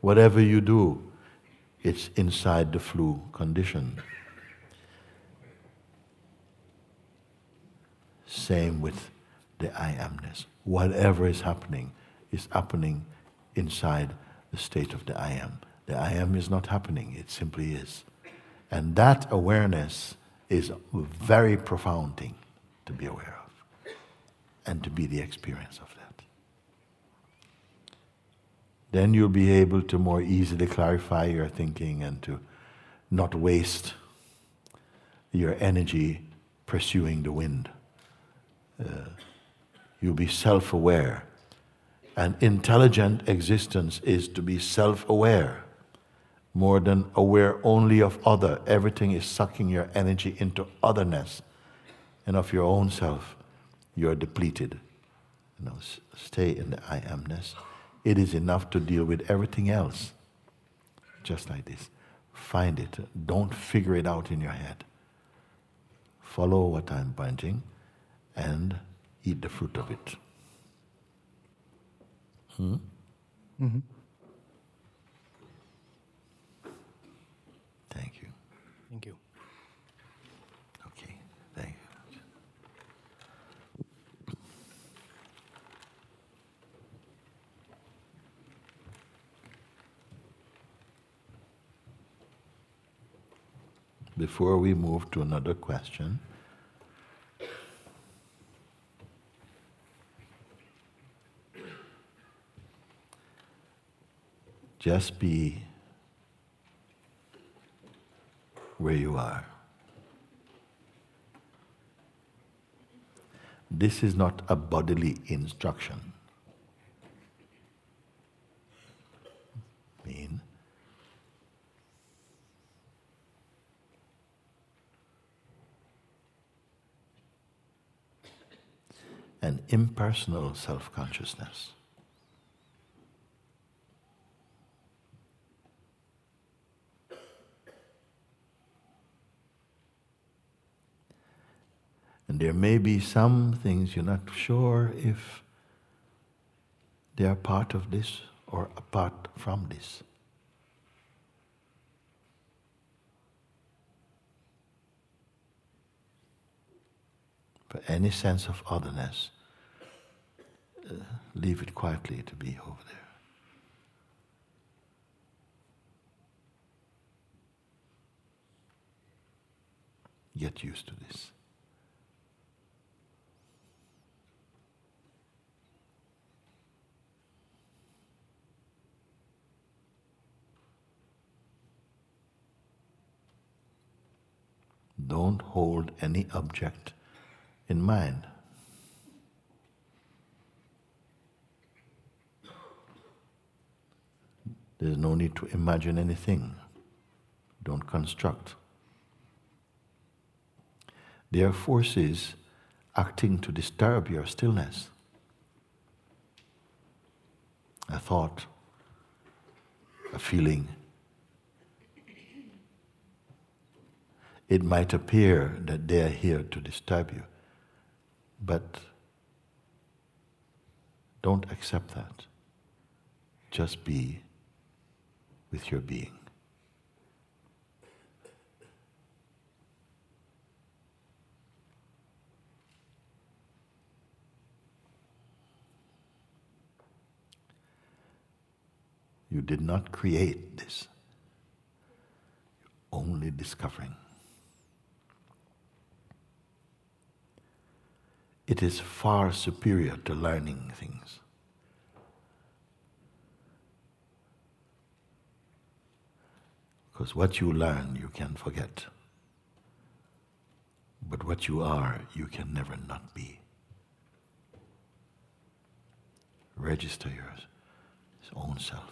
Whatever you do, it's inside the flu condition. Same with the I amness. Whatever is happening is happening inside the state of the I am. The I am is not happening, it simply is. And that awareness is a very profound thing to be aware of and to be the experience of that then you'll be able to more easily clarify your thinking and to not waste your energy pursuing the wind. Uh, you'll be self aware. An intelligent existence is to be self aware more than aware only of other. Everything is sucking your energy into otherness and of your own self. You're depleted. You know, stay in the I amness it is enough to deal with everything else. Just like this. Find it. Don't figure it out in your head. Follow what I'm pointing and eat the fruit of it. Hmm? Mm-hmm. Thank you. Thank you. before we move to another question. Just be where you are. This is not a bodily instruction. Mean and impersonal self consciousness. And there may be some things you're not sure if they are part of this or apart from this. But any sense of otherness, uh, leave it quietly to be over there. Get used to this. Don't hold any object in mind. There's no need to imagine anything. Don't construct. There are forces acting to disturb your stillness. A thought, a feeling. It might appear that they are here to disturb you. But Don't accept that. Just be with your being. You did not create this, You're only discovering. It is far superior to learning things. Because what you learn, you can forget. But what you are, you can never not be. Register yours, his own self.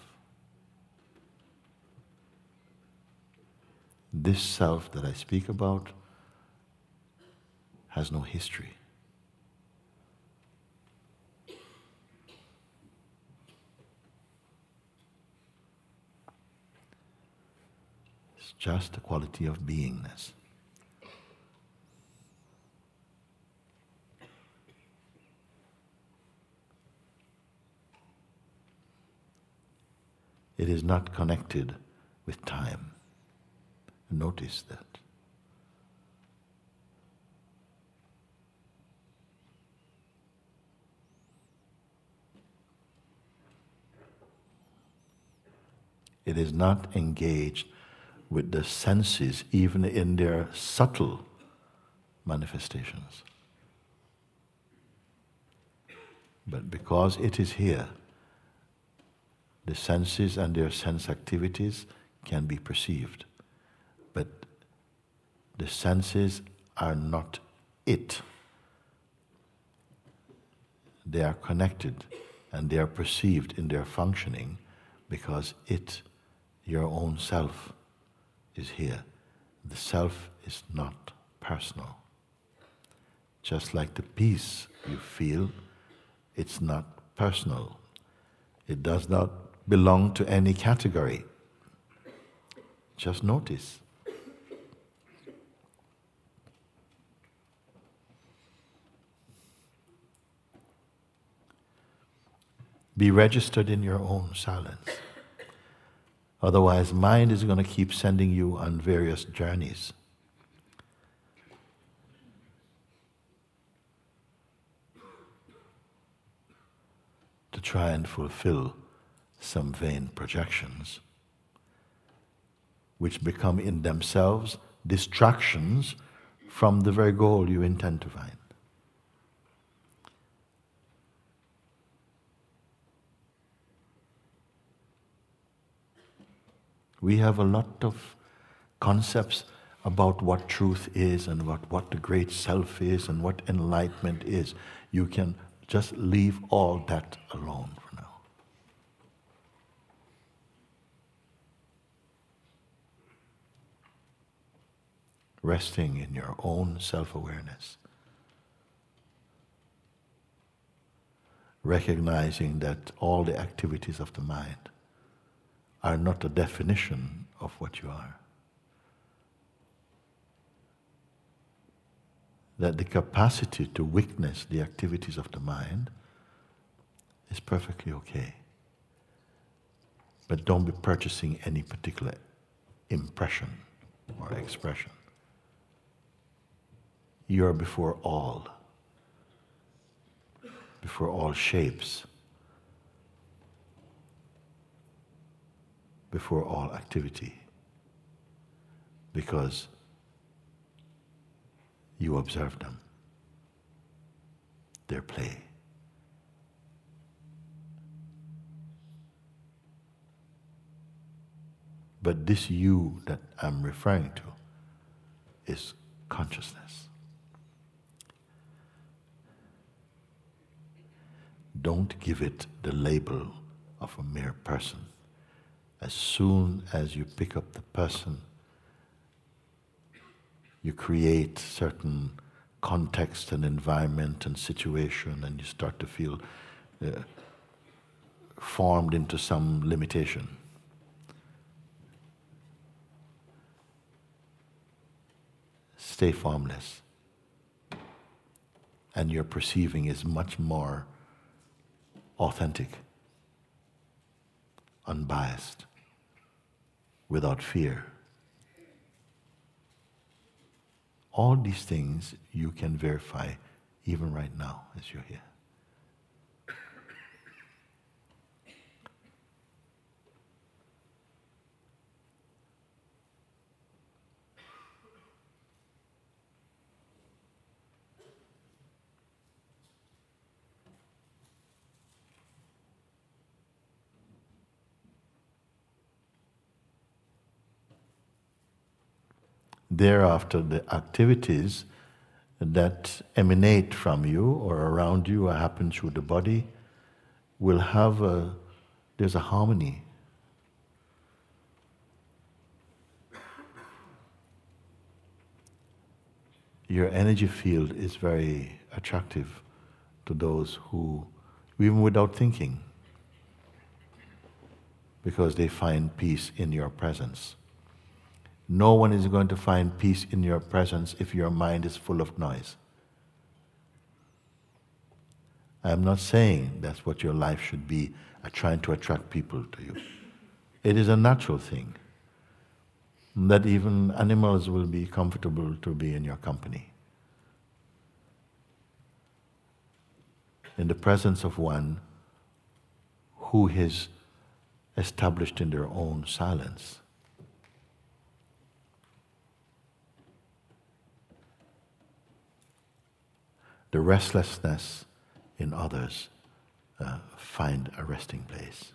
This self that I speak about has no history. It's just the quality of beingness. It is not connected with time. Notice that. It is not engaged with the senses, even in their subtle manifestations. But because it is here, the senses and their sense activities can be perceived. But the senses are not it. They are connected and they are perceived in their functioning because it, your own self, is here. The self is not personal. Just like the peace you feel, it's not personal. It does not belong to any category. Just notice. Be registered in your own silence. Otherwise, mind is going to keep sending you on various journeys. To try and fulfill some vain projections, which become in themselves distractions from the very goal you intend to find. We have a lot of concepts about what truth is and what, what the great self is and what enlightenment is. You can just leave all that alone for now. Resting in your own self awareness. Recognizing that all the activities of the mind are not a definition of what you are. That the capacity to witness the activities of the mind is perfectly okay. But don't be purchasing any particular impression or expression. You are before all, before all shapes before all activity because you observe them, their play. But this you that I'm referring to is consciousness. Don't give it the label of a mere person as soon as you pick up the person, you create certain context and environment and situation, and you start to feel uh, formed into some limitation. Stay formless. And your perceiving is much more authentic, unbiased, without fear. All these things you can verify even right now as you're here. Thereafter, the activities that emanate from you or around you or happen through the body will have a, there's a harmony. Your energy field is very attractive to those who, even without thinking, because they find peace in your presence. No one is going to find peace in your presence if your mind is full of noise. I'm not saying that's what your life should be, uh, trying to attract people to you. It is a natural thing that even animals will be comfortable to be in your company. In the presence of one who is established in their own silence. The restlessness in others uh, find a resting place.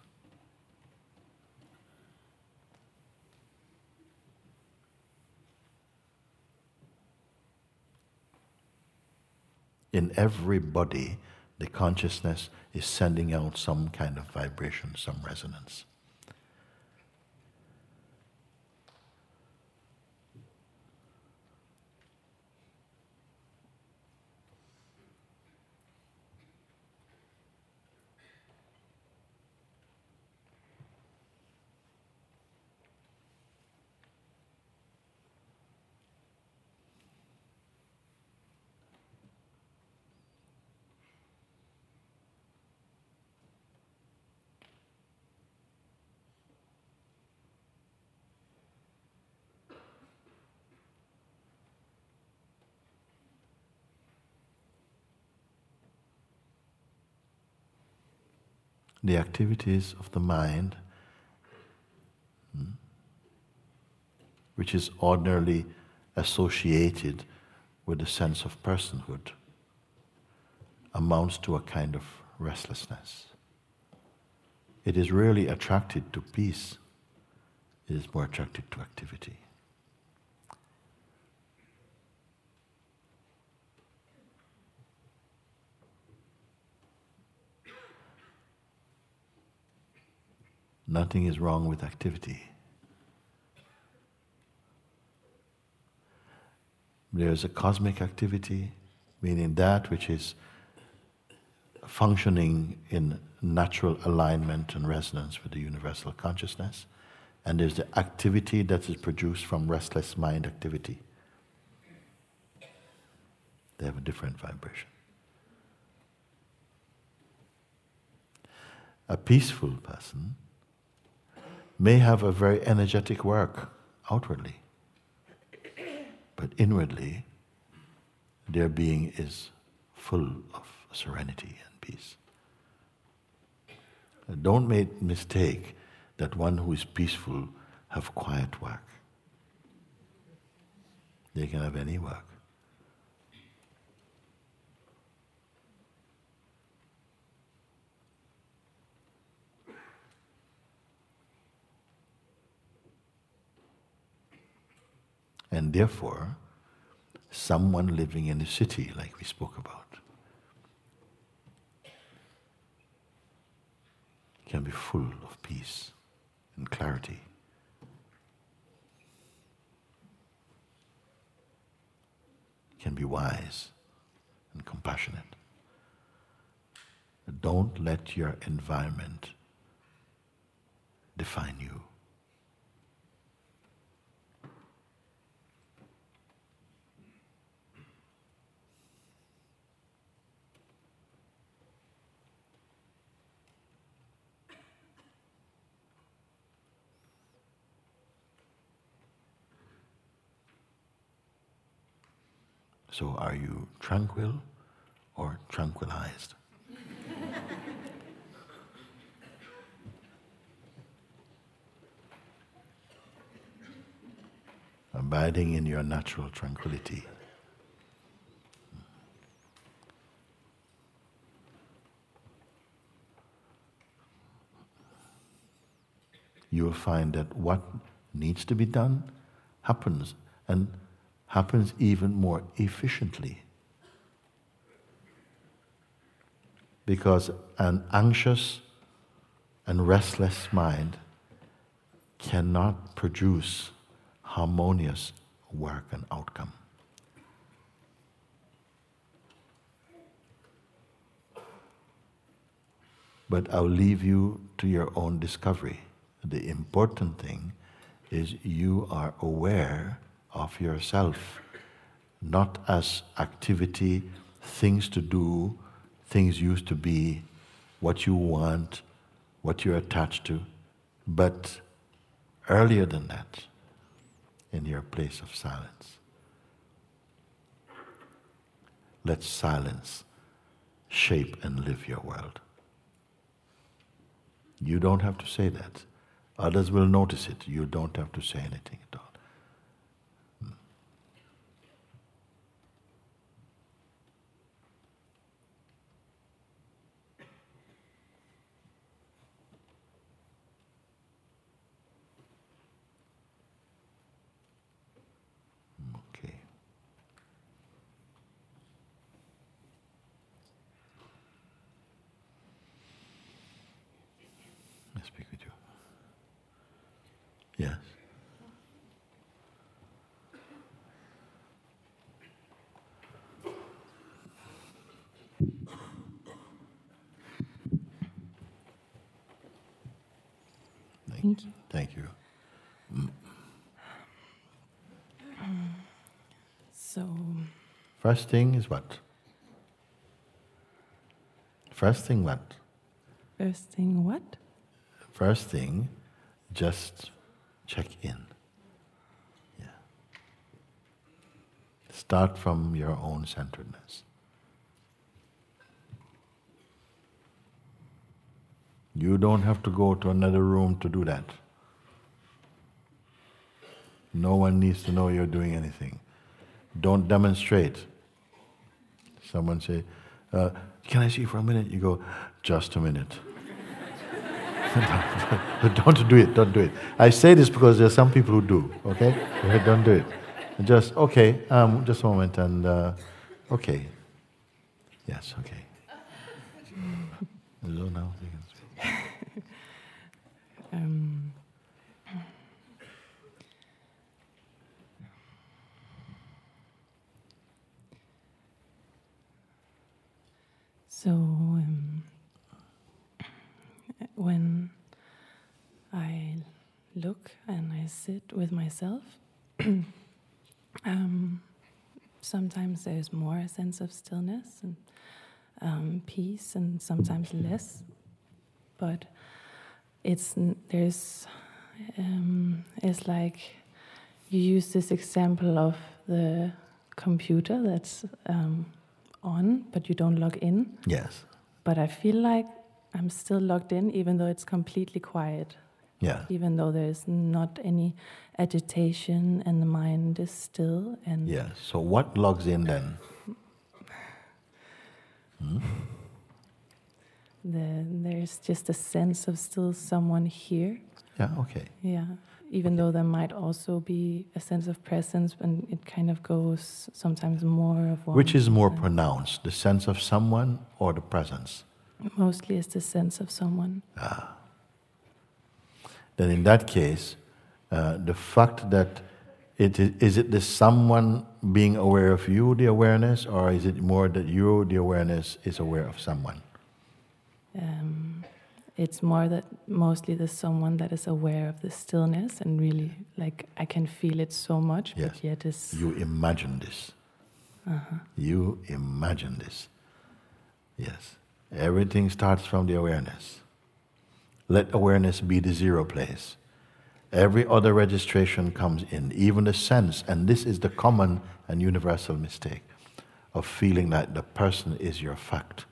In every body, the consciousness is sending out some kind of vibration, some resonance. The activities of the mind, hmm, which is ordinarily associated with the sense of personhood, amounts to a kind of restlessness. It is rarely attracted to peace, it is more attracted to activity. Nothing is wrong with activity. There's a cosmic activity, meaning that which is functioning in natural alignment and resonance with the universal consciousness. And there's the activity that is produced from restless mind activity. They have a different vibration. A peaceful person may have a very energetic work outwardly, but inwardly, their being is full of serenity and peace. Don't make mistake that one who is peaceful have quiet work. They can have any work. And therefore, someone living in a city, like we spoke about, can be full of peace and clarity. Can be wise and compassionate. Don't let your environment define you. So are you tranquil or tranquilized? (laughs) Abiding in your natural tranquility. you will find that what needs to be done happens and happens even more efficiently. Because an anxious and restless mind cannot produce harmonious work and outcome. But I'll leave you to your own discovery. The important thing is you are aware of yourself, not as activity, things to do, things used to be, what you want, what you're attached to, but earlier than that, in your place of silence. Let silence shape and live your world. You don't have to say that. Others will notice it. You don't have to say anything at all. Hmm. Okay. I speak with you. Yes. Thank you. Thank you. Mm. So, First thing is what? First thing what? first thing, what? First thing, just check in. Yeah. Start from your own centeredness. You don't have to go to another room to do that. No one needs to know you're doing anything. Don't demonstrate. Someone say, uh, "Can I see you for a minute?" You go, "Just a minute." (laughs) don't do it. Don't do it. I say this because there are some people who do. Okay, (laughs) don't do it. Just okay. Um, just a moment, and uh, okay. Yes. Okay. (laughs) So now you can speak. Um, so, um, when I look and I sit with myself, (clears throat) um, sometimes there's more a sense of stillness and um, peace, and sometimes less. But it's there's um, it's like you use this example of the computer that's um, on, but you don't log in. Yes. But I feel like I'm still logged in, even though it's completely quiet, Yeah. even though there's not any agitation and the mind is still. And Yes. So what logs in then? The, there's just a sense of still someone here. Yeah. Okay. Yeah, even though there might also be a sense of presence, and it kind of goes sometimes more of one. Which is more pronounced, the sense of someone or the presence? Mostly it's the sense of someone. Ah. Then in that case, uh, the fact that it is, is it the someone being aware of you, the awareness, or is it more that you, the awareness, is aware of someone? Um, it's more that mostly the someone that is aware of the stillness and really like I can feel it so much, Yes. but yet is You imagine this. uh-huh. You imagine this. Yes. Everything starts from the awareness. Let awareness be the zero place. Every other registration comes in, even the sense, and this is the common and universal mistake. of feeling that the person is your fact,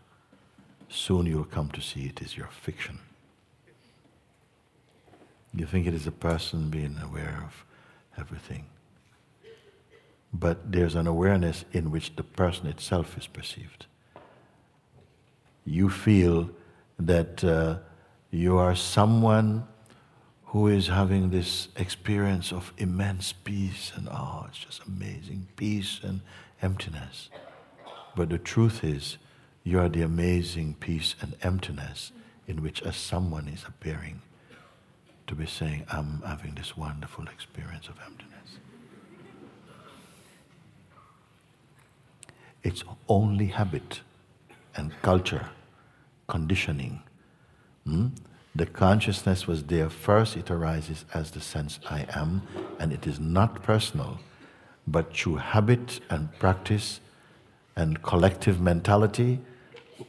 soon you'll come to see it is your fiction. You think it is a person being aware of everything. But there's an awareness in which the person itself is perceived. You feel that uh, you are someone who is having this experience of immense peace and oh, it's just amazing peace and emptiness. But the truth is, you are the amazing peace and emptiness in which a someone is appearing to be saying, I'm having this wonderful experience of emptiness. It's only habit and culture, conditioning. Hmm? The consciousness was there first, it arises as the sense I am, and it is not personal, but through habit and practice and collective mentality,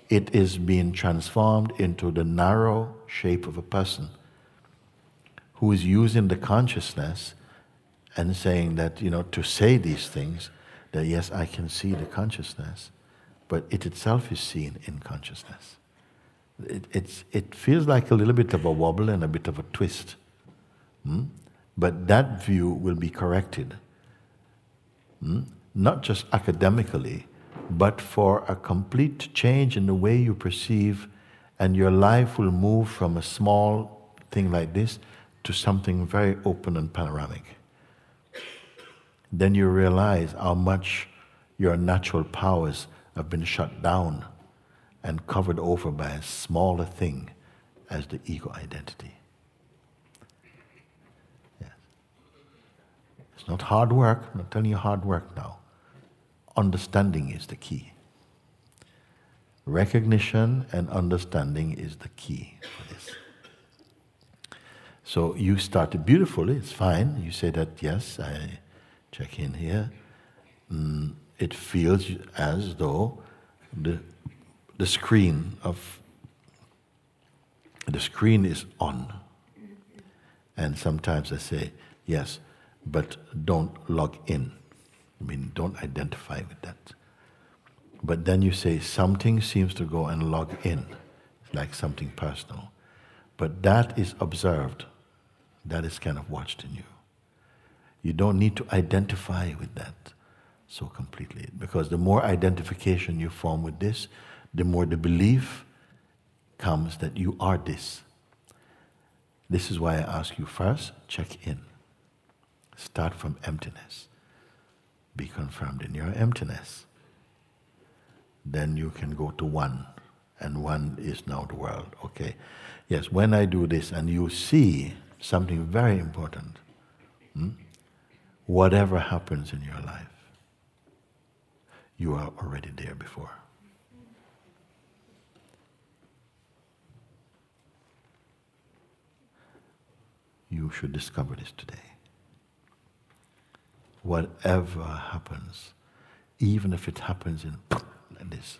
it is being transformed into the narrow shape of a person who is using the consciousness and saying that, you know, to say these things, that yes, I can see the consciousness, but it itself is seen in consciousness. It, it's, it feels like a little bit of a wobble and a bit of a twist. Hmm? But that view will be corrected. Hmm? Not just academically, but for a complete change in the way you perceive, and your life will move from a small thing like this to something very open and panoramic. Then you realize how much your natural powers have been shut down and covered over by a smaller thing as the ego identity. Yes. It's not hard work, I'm not telling you hard work now. Understanding is the key. Recognition and understanding is the key for this. So you started beautifully, it's fine. You say that, yes, I check in here. Mm, it feels as though the, the screen of the screen is on. And sometimes I say, yes, but don't log in. I mean, don't identify with that. But then you say something seems to go and log in, like something personal. But that is observed that is kind of watched in you. You don't need to identify with that so completely. Because the more identification you form with this, the more the belief comes that you are this. This is why I ask you first check in. Start from emptiness. Be confirmed in your emptiness. Then you can go to one, and one is now the world. Okay. Yes, when I do this and you see something very important. Hmm? Whatever happens in your life, you are already there before. You should discover this today. Whatever happens, even if it happens in (laughs) like this,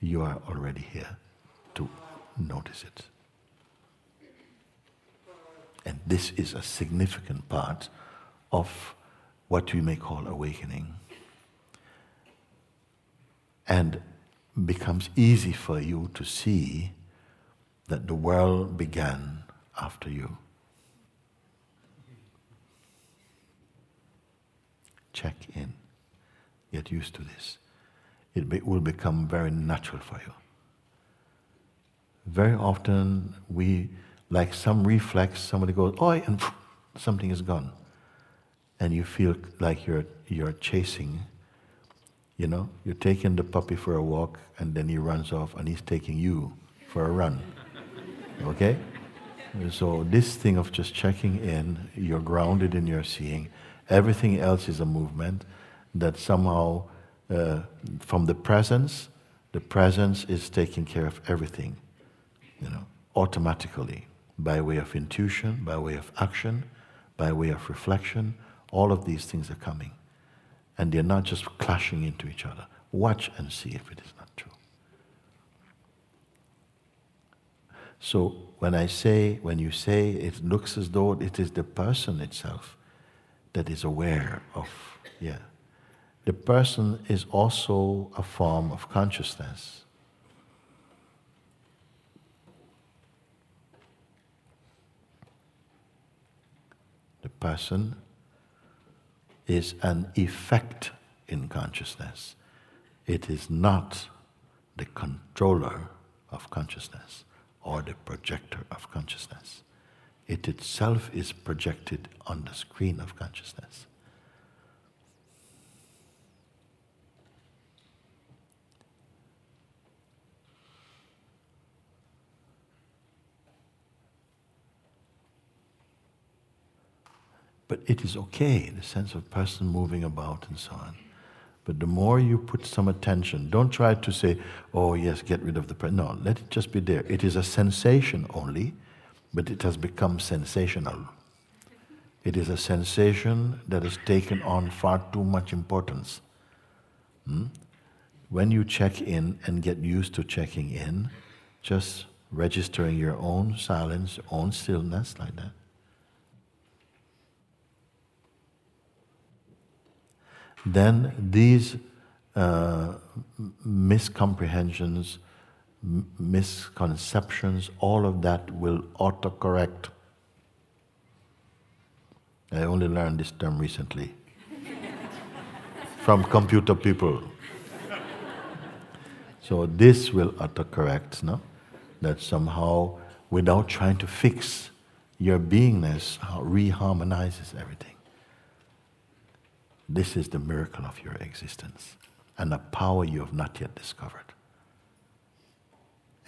you are already here to notice it. And this is a significant part of what we may call awakening. And becomes easy for you to see that the world began after you. Check in. Get used to this. It be, will become very natural for you. Very often we like some reflex, somebody goes, oh, and (laughs) something is gone. And you feel like you're, you're chasing, you know, you're taking the puppy for a walk and then he runs off and he's taking you for a run. (laughs) Okay? So, this thing of just checking in, you're grounded in your seeing, everything else is a movement that somehow, uh, from the presence, the presence is taking care of everything, you know, automatically by way of intuition, by way of action, by way of reflection. All of these things are coming. And they're not just clashing into each other. Watch and see if it is not true. So when I say, when you say it looks as though it is the person itself that is aware of, yeah, the person is also a form of consciousness. The person is an effect in consciousness. It is not the controller of consciousness or the projector of consciousness. It itself is projected on the screen of consciousness. But it is okay, the sense of person moving about and so on. But the more you put some attention, don't try to say, oh, yes, get rid of the present. No, let it just be there. It is a sensation only, but it has become sensational. It is a sensation that has taken on far too much importance. Hmm? When you check in and get used to checking in, just registering your own silence, own stillness, like that. then these uh, miscomprehensions, misconceptions, all of that will autocorrect. I only learned this term recently from computer people. So this will autocorrect, no? That somehow, without trying to fix your beingness, reharmonizes everything. This is the miracle of your existence and a power you have not yet discovered.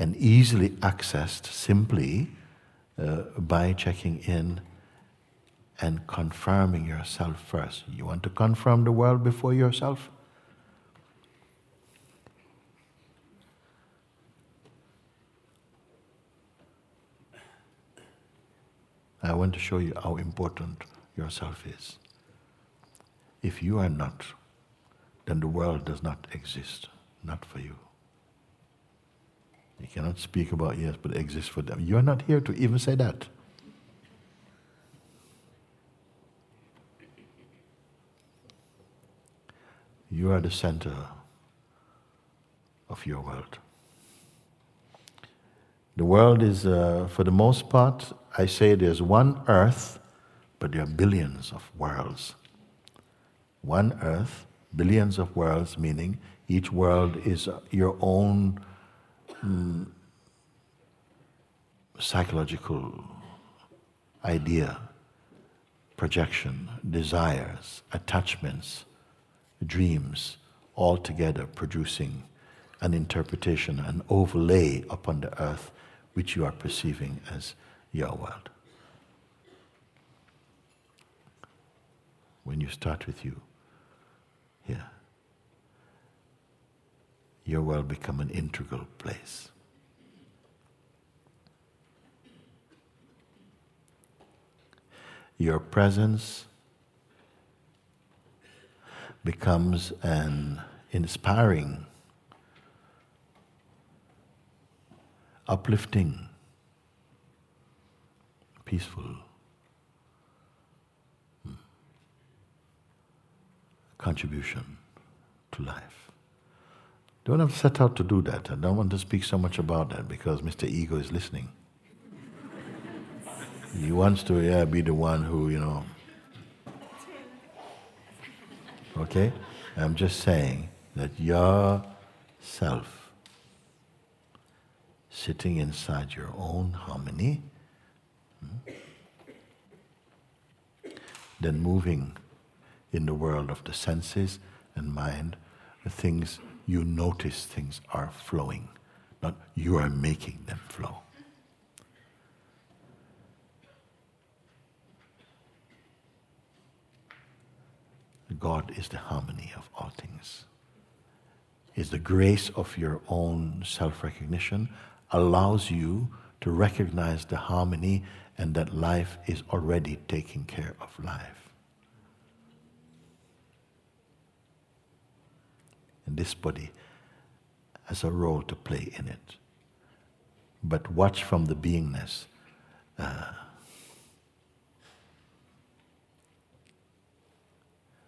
And easily accessed simply uh, by checking in and confirming yourself first. You want to confirm the world before yourself? I want to show you how important yourself is. If you are not, then the world does not exist, not for you. You cannot speak about yes, but exist for them. You are not here to even say that. You are the center of your world. The world is, uh, for the most part, I say there's one earth, but there are billions of worlds one earth, billions of worlds, meaning each world is your own mm, psychological idea, projection, desires, attachments, dreams, all together producing an interpretation, an overlay upon the earth which you are perceiving as your world. When you start with you, here, your world become an integral place. Your presence becomes an inspiring, uplifting, peaceful hmm, contribution to life. Don't have to set out to do that. I don't want to speak so much about that because Mr. Ego is listening. he wants to yeah, be the one who, you know. Okay? I'm just saying that your self sitting inside your own harmony, hmm, then moving in the world of the senses and mind, the things you notice things are flowing, not you are making them flow. God is the harmony of all things. Is the grace of your own self recognition allows you to recognize the harmony and that life is already taking care of life. And this body has a role to play in it. But watch from the beingness. Uh,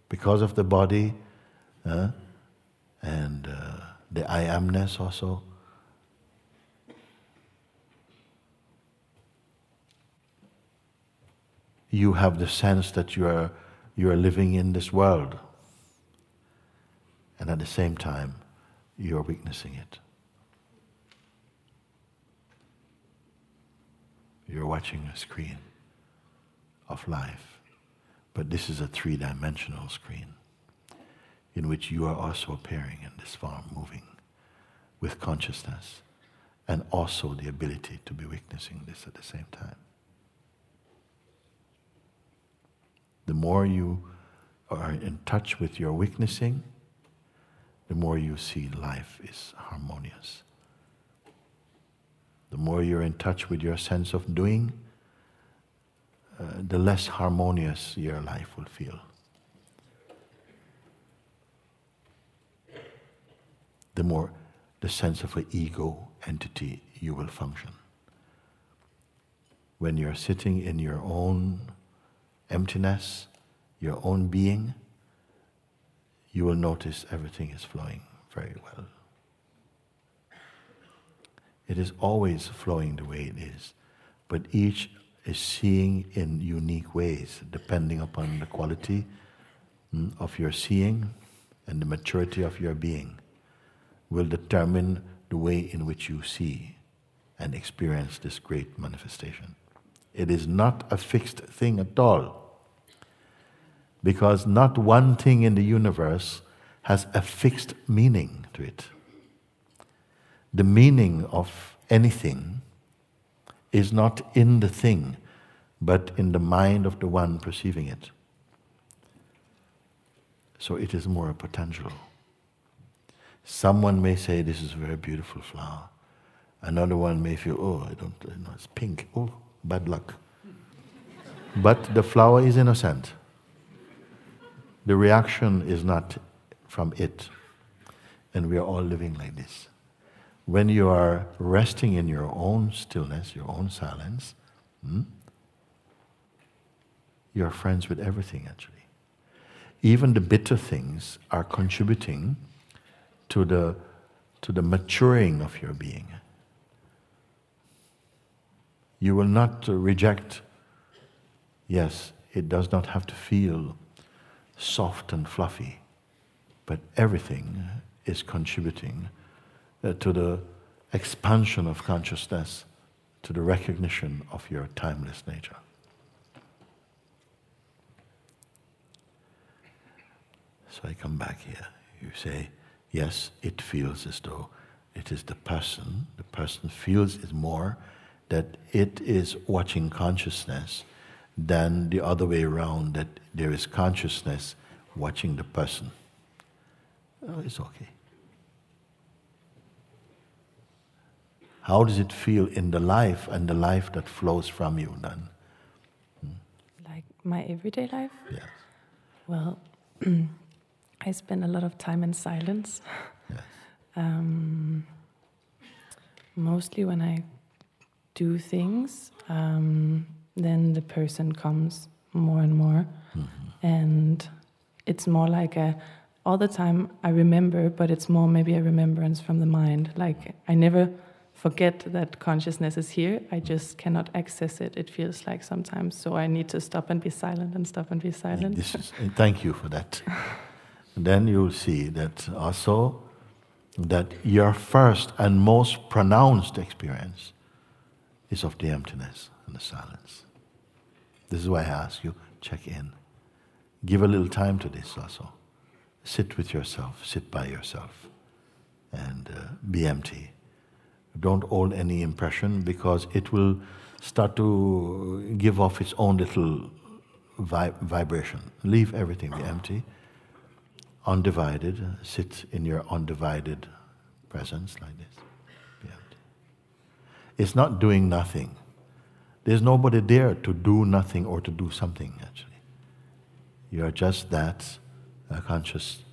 because of the body, uh, and uh, the I amness also. You have the sense that you are, you are living in this world, and at the same time, you are witnessing it. You're watching a screen of life, but this is a three dimensional screen in which you are also appearing in this form, moving with consciousness, and also the ability to be witnessing this at the same time. The more you are in touch with your witnessing, the more you see life is harmonious. The more you're in touch with your sense of doing, uh, the less harmonious your life will feel. The more the sense of an ego entity you will function. When you're sitting in your own emptiness, your own being, you will notice everything is flowing very well. It is always flowing the way it is, but each is seeing in unique ways, depending upon the quality mm, of your seeing and the maturity of your being, will determine the way in which you see and experience this great manifestation. It is not a fixed thing at all, because not one thing in the universe has a fixed meaning to it. The meaning of anything is not in the thing, but in the mind of the one perceiving it. So it is more a potential. Someone may say, This is a very beautiful flower. Another one may feel, Oh, I don't know, it's pink. Oh, bad luck. but the flower is innocent. The reaction is not from it. And we are all living like this. When you are resting in your own stillness, your own silence, hmm, you are friends with everything actually. Even the bitter things are contributing to the, to the maturing of your being. You will not reject, yes, it does not have to feel soft and fluffy, but everything is contributing uh, to the expansion of consciousness, to the recognition of your timeless nature. So I come back here. You say, yes, it feels as though it is the person. The person feels it more that it is watching consciousness than the other way around, that there is consciousness watching the person. Oh, it's okay. How does it feel in the life and the life that flows from you then? Like my everyday life? Yes. Well, (clears throat) I spend a lot of time in silence. Yes. (laughs) Um, mostly when I do things, um, then the person comes more and more. Mm-hmm. And it's more like a, all the time I remember, but it's more maybe a remembrance from the mind. Like I never forget that consciousness is here, I just cannot access it. It feels like sometimes. So I need to stop and be silent and stop and be silent. Is, thank you for that. (laughs) then you'll see that also that your first and most pronounced experience is of the emptiness and the silence. This is why I ask you, check in. Give a little time to this also. Sit with yourself, sit by yourself, and uh, be empty. Don't hold any impression because it will start to give off its own little vi- vibration. Leave everything be empty, undivided. Sit in your undivided presence like this. It's not doing nothing. There's nobody there to do nothing or to do something, actually. You are just that uh, conscious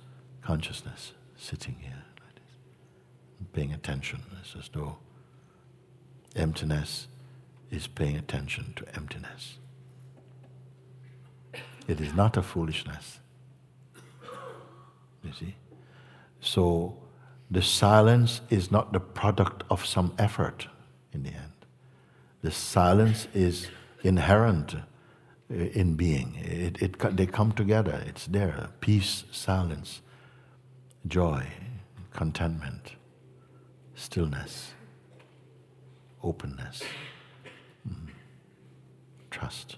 consciousness sitting here like this, paying attention. It's as though emptiness is paying attention to emptiness. It is not a foolishness. You see? So the silence is not the product of some effort in the end. The silence is inherent uh, in being. It, it, they come together, it's there peace, silence, joy, contentment, stillness, openness, mm, trust.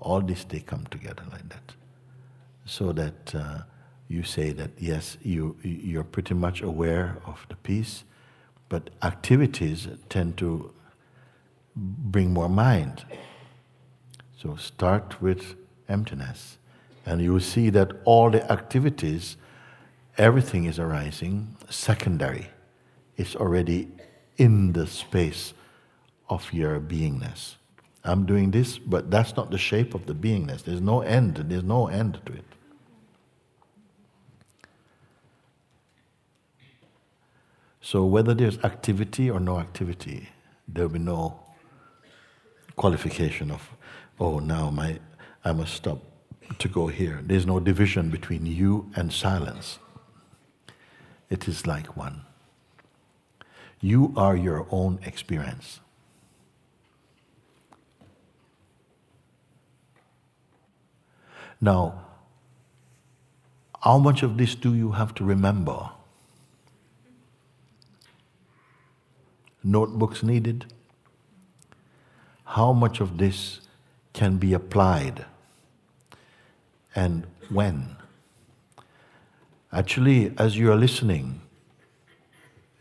All these they come together like that. So that uh, you say that yes, you, you're pretty much aware of the peace, but activities tend to bring more mind. So start with emptiness, and you will see that all the activities, everything is arising secondary. It's already in the space of your beingness. I'm doing this, but that's not the shape of the beingness. There's no end, there's no end to it. So, whether there's activity or no activity, there'll be no qualification of, oh, now my, I must stop to go here. There's no division between you and silence. It is like one. You are your own experience. Now, how much of this do you have to remember? Notebooks needed? How much of this can be applied? And when? Actually, as you are listening,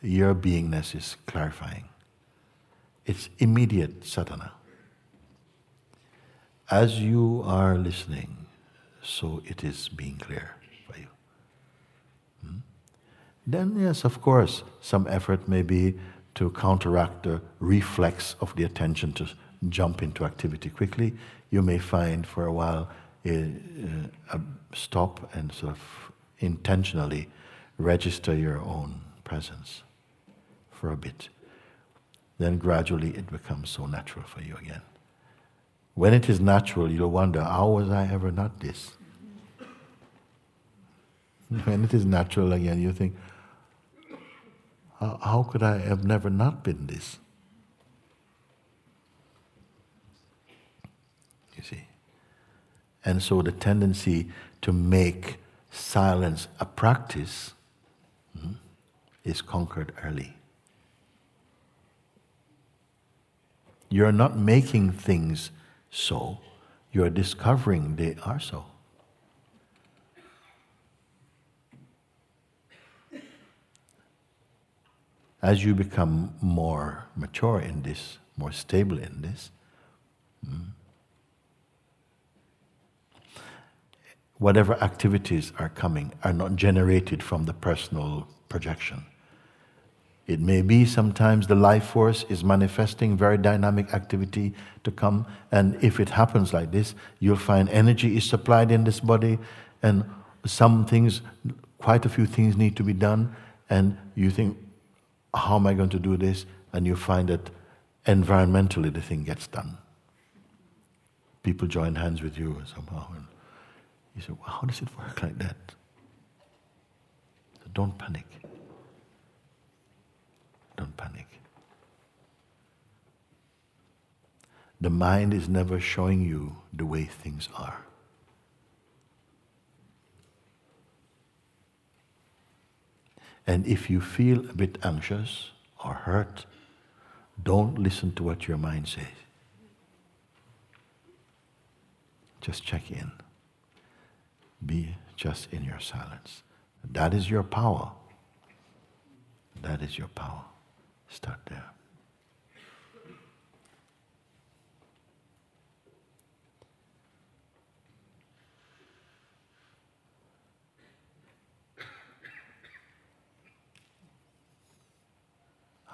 your beingness is clarifying. It's immediate sadhana. As you are listening, so it is being clear for you. Hmm? Then, yes, of course, some effort may be to counteract the reflex of the attention to jump into activity quickly. You may find for a while a, a stop and sort of intentionally register your own presence for a bit. Then gradually it becomes so natural for you again. When it is natural, you'll wonder, how was I ever not this? (laughs) When it is natural again, you think, how could I have never not been this? You see? And so the tendency to make silence a practice hmm, is conquered early. You're not making things so, you're discovering they are so. As you become more mature in this, more stable in this, hmm, whatever activities are coming are not generated from the personal projection. It may be sometimes the life force is manifesting very dynamic activity to come, and if it happens like this, you'll find energy is supplied in this body, and some things, quite a few things need to be done, and you think, how am I going to do this? And you find that environmentally the thing gets done. People join hands with you somehow. And you say, well, how does it work like that? So don't panic. Don't panic. The mind is never showing you the way things are. And if you feel a bit anxious or hurt, don't listen to what your mind says. Just check in. Be just in your silence. That is your power. That is your power. Start there.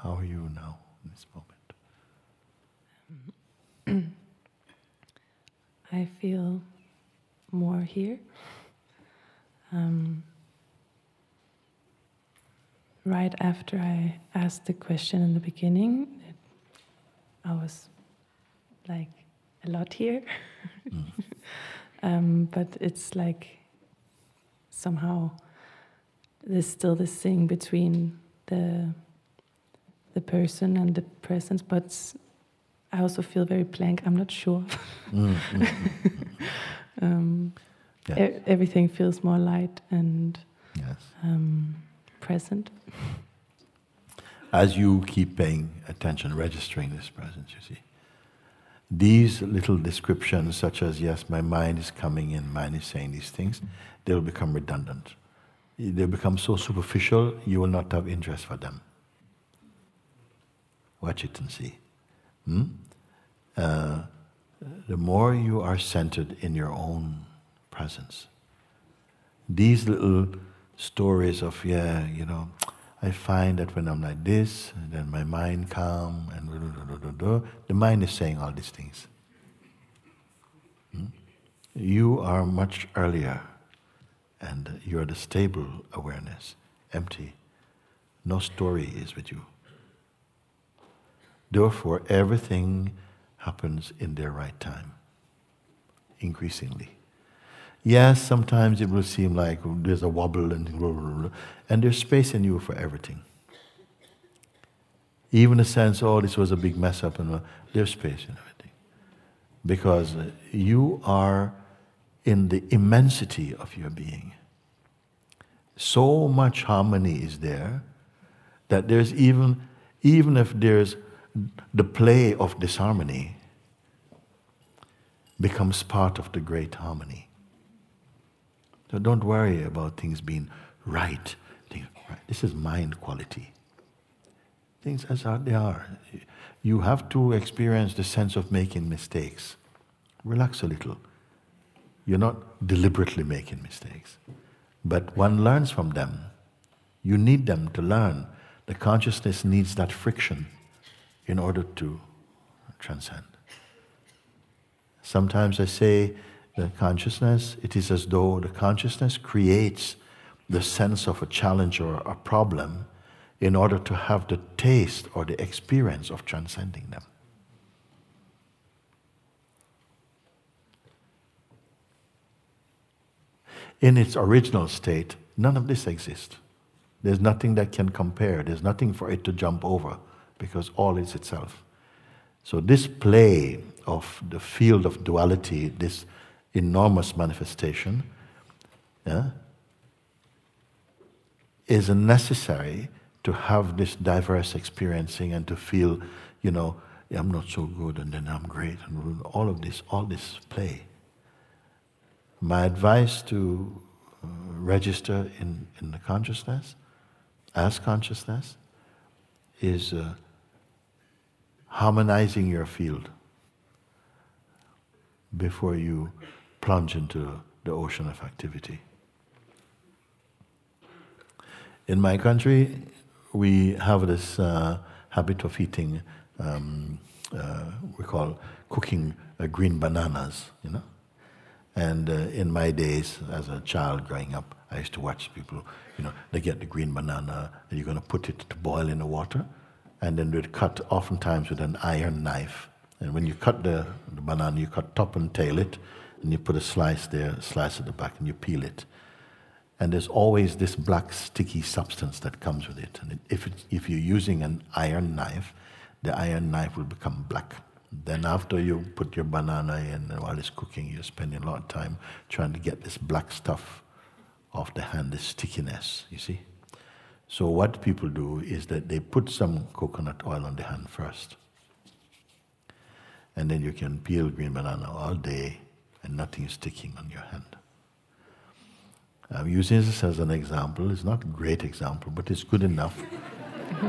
How are you now in this moment? (clears throat) I feel more here. Um, right after I asked the question in the beginning, it, I was like a lot here. mm. (laughs) um, but it's like somehow there's still this thing between the the person and the presence, but I also feel very blank. I'm not sure. (laughs) Mm, mm, mm, um, Yeah. e- everything feels more light and yes. um, present. As you keep paying attention, registering this presence, you see. These little descriptions, such as, yes, my mind is coming in, mind is saying these things, they'll become redundant. They'll become so superficial, you will not have interest for them. Watch it and see. Hmm? Uh, the more you are centered in your own presence, these little stories of, yeah, you know, I find that when I'm like this, then my mind calm, and blah, blah, blah. the mind is saying all these things. Hmm? You are much earlier, and you are the stable awareness, empty. No story is with you. Therefore, everything happens in their right time, increasingly. Yes, sometimes it will seem like there's a wobble and blah, blah, blah, and there's space in you for everything. Even the sense, oh, this was a big mess up, and uh, there's space in everything. Because you are in the immensity of your being. So much harmony is there that there's even, even if there's the play of disharmony, becomes part of the great harmony. So don't worry about things being right. This is mind quality. Things as they are. You have to experience the sense of making mistakes. Relax a little. You're not deliberately making mistakes, but one learns from them. You need them to learn. The consciousness needs that friction in order to transcend. Sometimes I say the consciousness, it is as though the consciousness creates the sense of a challenge or a problem in order to have the taste or the experience of transcending them. In its original state, none of this exists. There's nothing that can compare, there's nothing for it to jump over because all is itself. So, this play of the field of duality, this enormous manifestation, yeah, is necessary to have this diverse experiencing and to feel, you know, I'm not so good and then I'm great and all of this, all this play. My advice to uh, register in, in the consciousness, as consciousness, is uh, harmonizing your field before you plunge into the ocean of activity. In my country, we have this uh, habit of eating, um, uh, we call cooking uh, green bananas, you know. And uh, in my days as a child growing up, I used to watch people, you know, they get the green banana and you're going to put it to boil in the water, and then they'd cut oftentimes with an iron knife. And when you cut the, the banana, you cut top and tail it, and you put a slice there, a slice at the back, and you peel it. And there's always this black sticky substance that comes with it. And it, if, if you're using an iron knife, the iron knife will become black. Then after you put your banana in, and while it's cooking, you're spending a lot of time trying to get this black stuff off the hand, this stickiness, you see? So what people do is that they put some coconut oil on the hand first. And then you can peel green banana all day and nothing is sticking on your hand. I'm using this as an example. It's not a great example, but it's good enough. (laughs)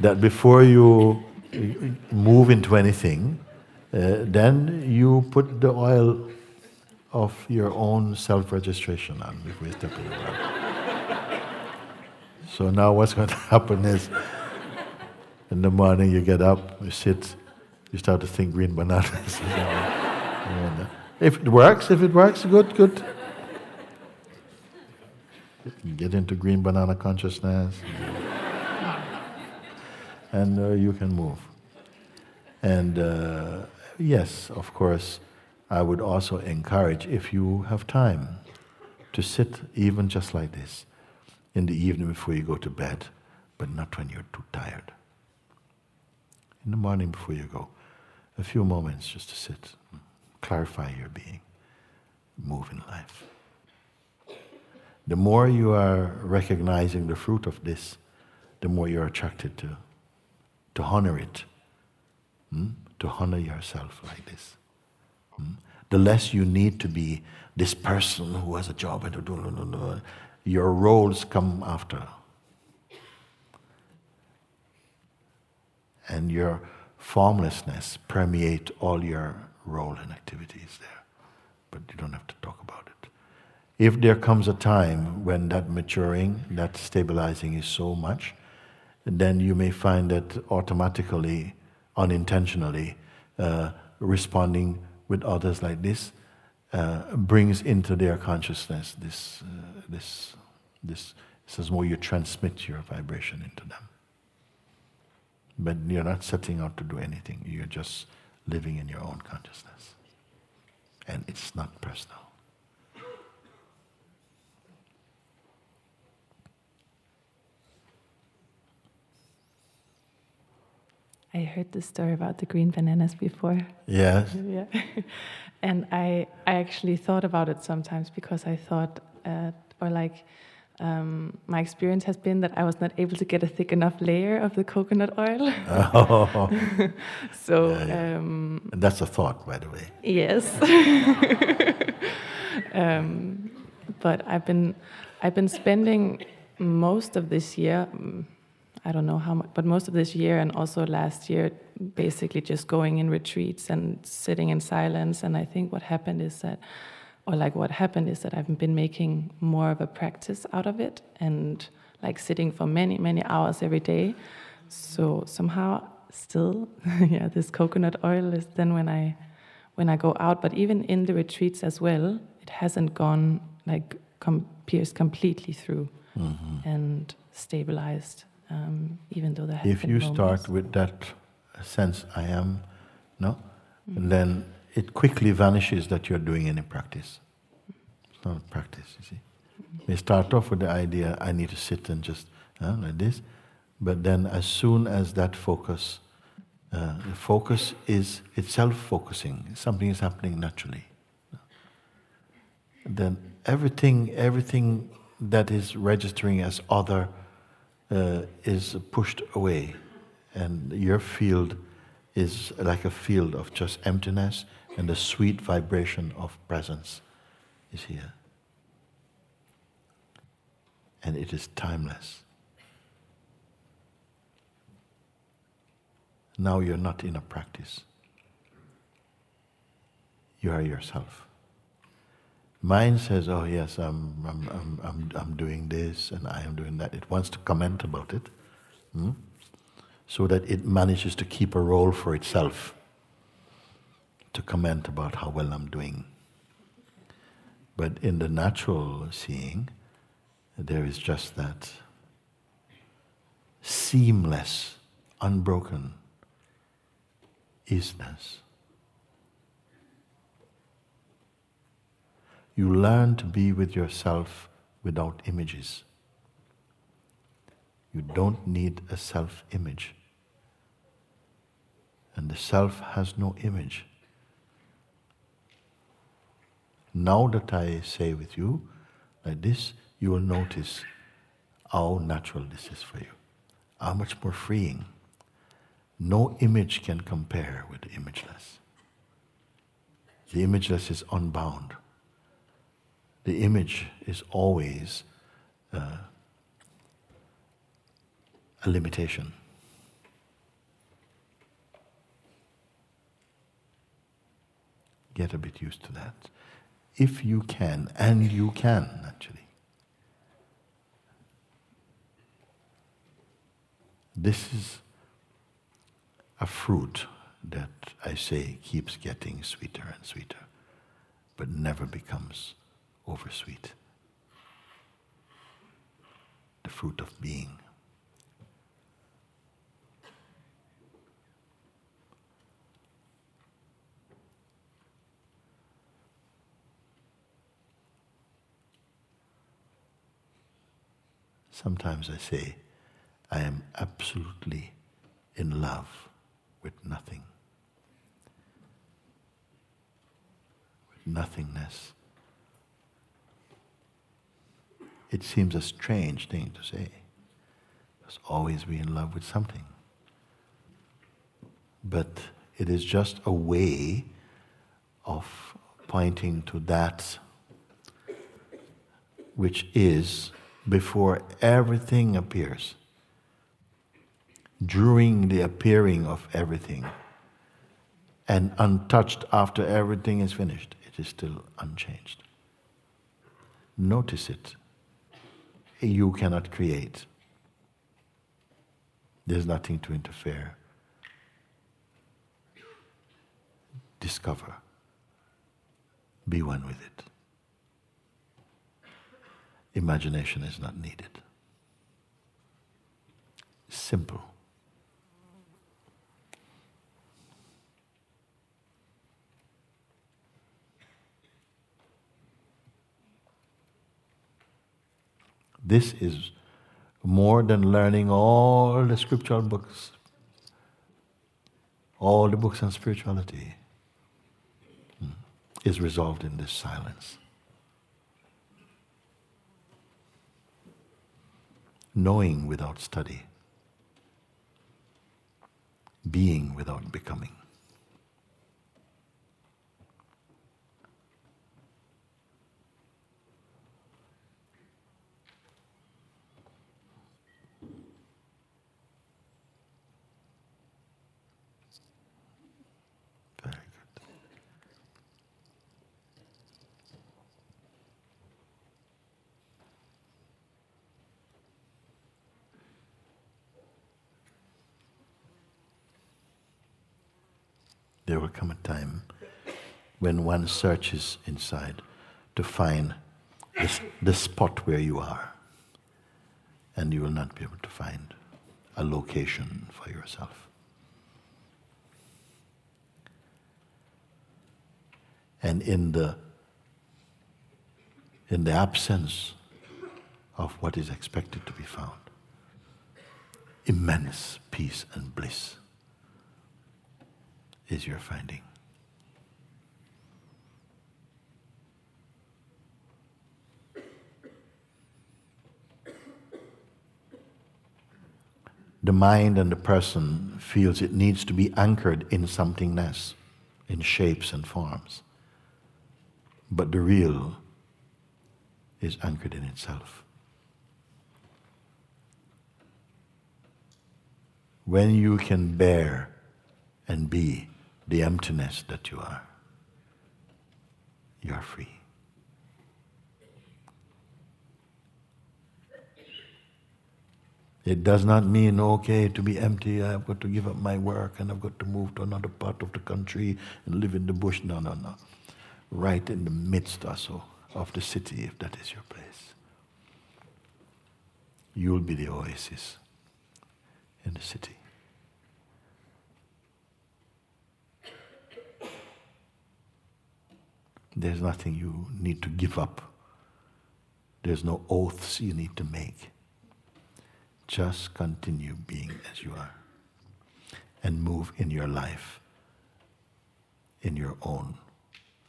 that before you move into anything, uh, then you put the oil of your own self-registration on before you step in the water. So now what's going (laughs) to happen is, in the morning you get up, you sit, you start to think green bananas. (laughs) if it works, if it works, good, good. Get into green banana consciousness, and uh, you can move. And uh, yes, of course, I would also encourage, if you have time, to sit even just like this in the evening before you go to bed, but not when you're too tired. In the morning before you go, a few moments just to sit, clarify your being, move in life. The more you are recognizing the fruit of this, the more you're attracted to, to honor it, hmm? to honor yourself like this. Hmm? The less you need to be this person who has a job and to do, your roles come after. And your formlessness permeate all your role and activities there. But you don't have to talk about it. If there comes a time when that maturing, that stabilizing is so much, then you may find that automatically, unintentionally, uh, responding with others like this uh, brings into their consciousness this, uh, this, this. This is more you transmit your vibration into them. But you're not setting out to do anything. You're just living in your own consciousness. And it's not personal. I heard the story about the green bananas before. Yes. (laughs) yeah. and I, I actually thought about it sometimes because I thought, uh, or like, um, my experience has been that I was not able to get a thick enough layer of the coconut oil. (laughs) (laughs) Oh. so Yeah, yeah. Um, And that's a thought, by the way. yes. (laughs) um, but I've been I've been spending most of this year. mm, I don't know how much, but most of this year and also last year, basically just going in retreats and sitting in silence. And I think what happened is that or like what happened is that I've been making more of a practice out of it and like sitting for many, many hours every day. So somehow still, (laughs) yeah, this coconut oil is then when I when I go out, but even in the retreats as well, it hasn't gone like com- pierced completely through and stabilized. Um, even though there have If you moments. start with that sense, I am, no, then it quickly vanishes that you're doing any practice. It's not a practice, you see. You start off with the idea, I need to sit and just uh, like this, but then as soon as that focus, uh, the focus is itself focusing, something is happening naturally. Then everything, everything that is registering as other uh, is pushed away, and your field is like a field of just emptiness, and the sweet vibration of presence is here. And it is timeless. Now you're not in a practice, you are yourself. Mind says, oh, yes, I'm, I'm, I'm, I'm, I'm doing this and I am doing that. It wants to comment about it hmm? so that it manages to keep a role for itself to comment about how well I'm doing. But in the natural seeing, there is just that seamless, unbroken isness. You learn to be with yourself without images. You don't need a self image. And the self has no image. Now that I say with you like this, you will notice how natural this is for you, how much more freeing. No image can compare with the imageless. The imageless is unbound. The image is always uh, a limitation. Get a bit used to that. If you can, and you can actually. This is a fruit that I say keeps getting sweeter and sweeter, but never becomes oversweet. The fruit of being. Sometimes I say, I am absolutely in love with nothing, with nothingness. It seems a strange thing to say, because always be in love with something. But it is just a way of pointing to that which is before everything appears, during the appearing of everything, and untouched after everything is finished. It is still unchanged. Notice it. You cannot create. There's nothing to interfere. Discover. Be one with it. Imagination is not needed. Simple. This is more than learning all the scriptural books, all the books on spirituality hmm, is resolved in this silence. Knowing without study, being without becoming. Very good. There will come a time when one searches inside to find the, the spot where you are, and you will not be able to find a location for yourself. and in the in the absence of what is expected to be found immense peace and bliss is your finding the mind and the person feels it needs to be anchored in somethingness in shapes and forms but the real is anchored in itself. When you can bear and be the emptiness that you are, you are free. It does not mean, okay, to be empty, I've got to give up my work and I've got to move to another part of the country and live in the bush. No, no, no right in the midst also of the city, if that is your place. You'll be the oasis in the city. There's nothing you need to give up. There's no oaths you need to make. Just continue being as you are and move in your life in your own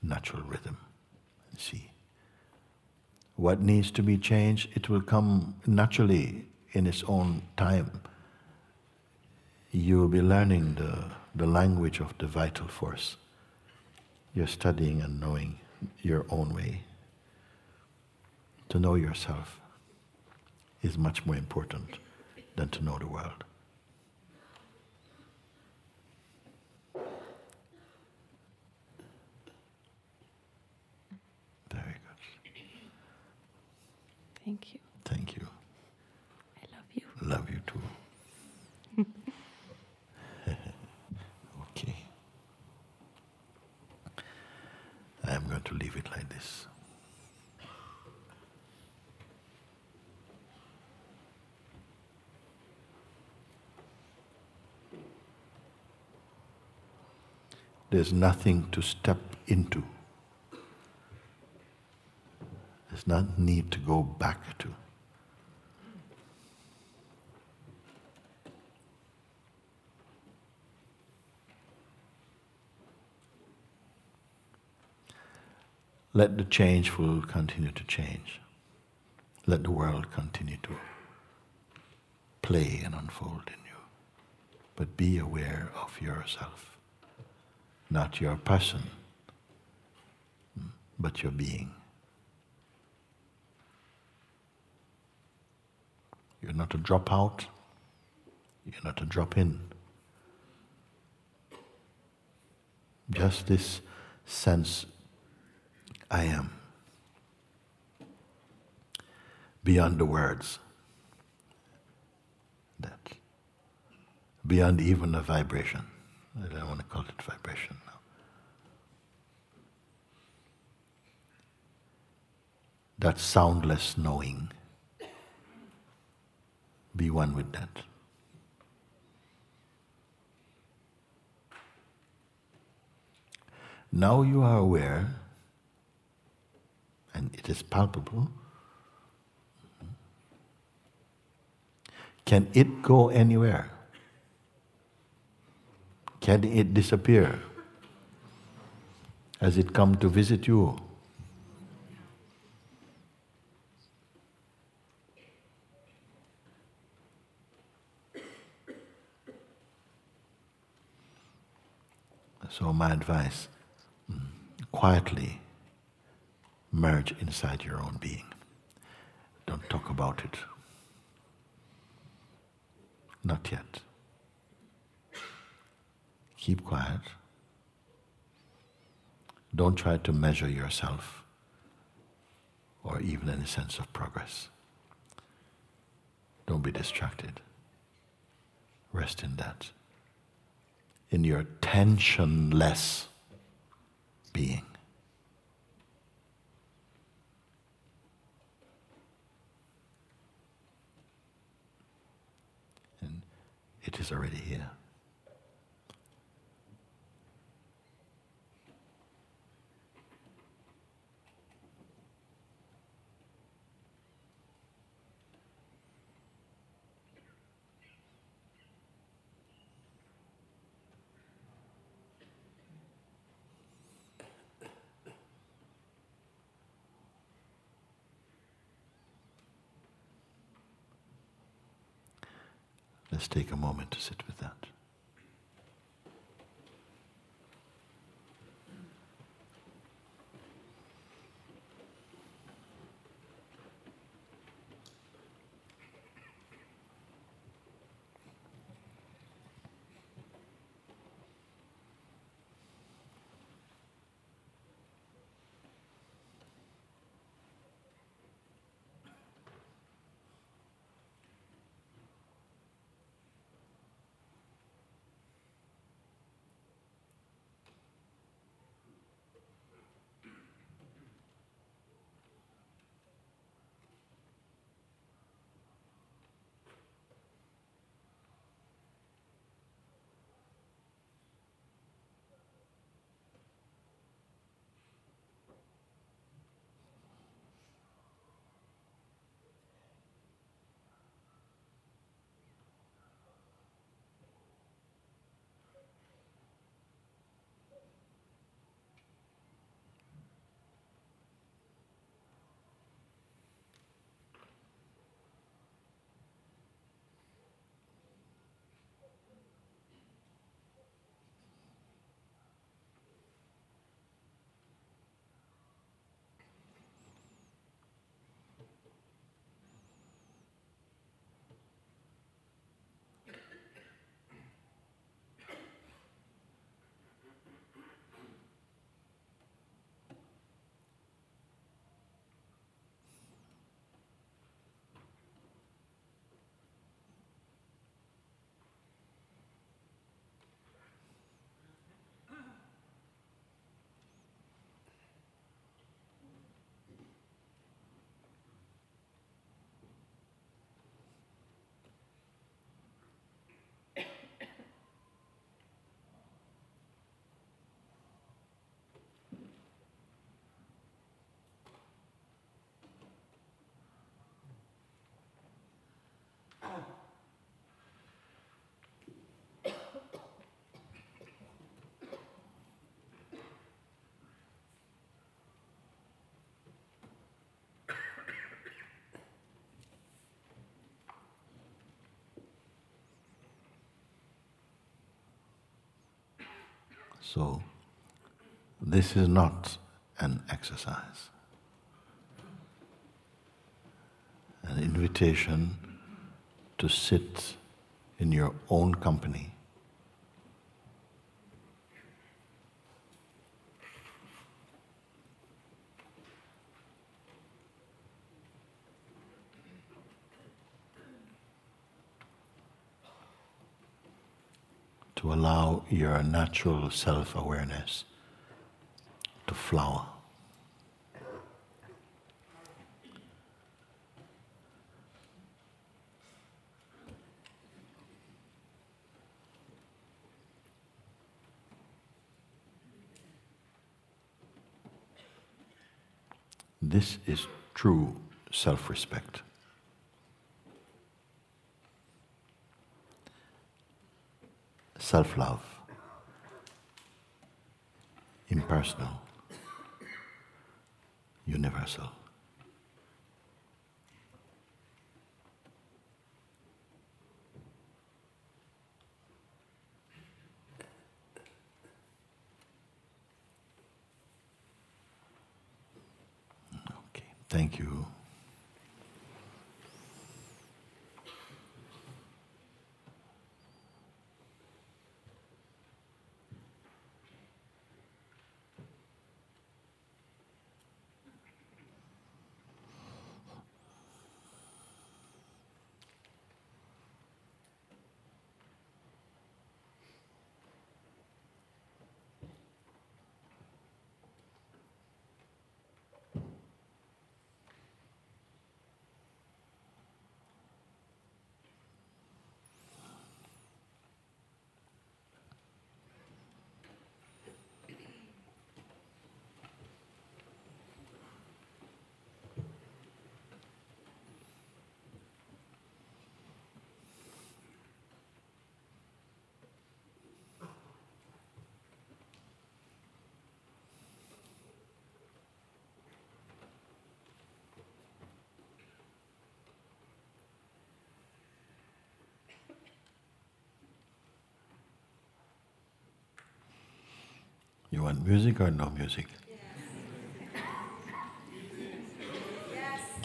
natural rhythm and see. What needs to be changed, it will come naturally in its own time. You will be learning the, the language of the vital force. You're studying and knowing your own way. To know yourself is much more important than to know the world. Very good. Thank you. Thank you. I love you. Love you too. okay. I am going to leave it like this. There's nothing to step into. There's not need to go back to. Let the changeful continue to change. Let the world continue to play and unfold in you. But be aware of yourself, not your person, but your being. You're not a dropout, you're not a drop in. Just this sense I am. Beyond the words. That. Beyond even a vibration. I don't want to call it vibration now. That soundless knowing. Be one with that. Now you are aware, and it is palpable. Can it go anywhere? Can it disappear? Has it come to visit you? So, my advice mm, quietly merge inside your own being. Don't talk about it. Not yet. Keep quiet. Don't try to measure yourself or even any sense of progress. Don't be distracted. Rest in that. In your tensionless being. And it is already here. Let's take a moment to sit with that. So, this is not an exercise, an invitation to sit in your own company. To allow your natural self awareness to flower. This is true self respect. Self love, impersonal, universal. Okay, thank you. You want music or no music?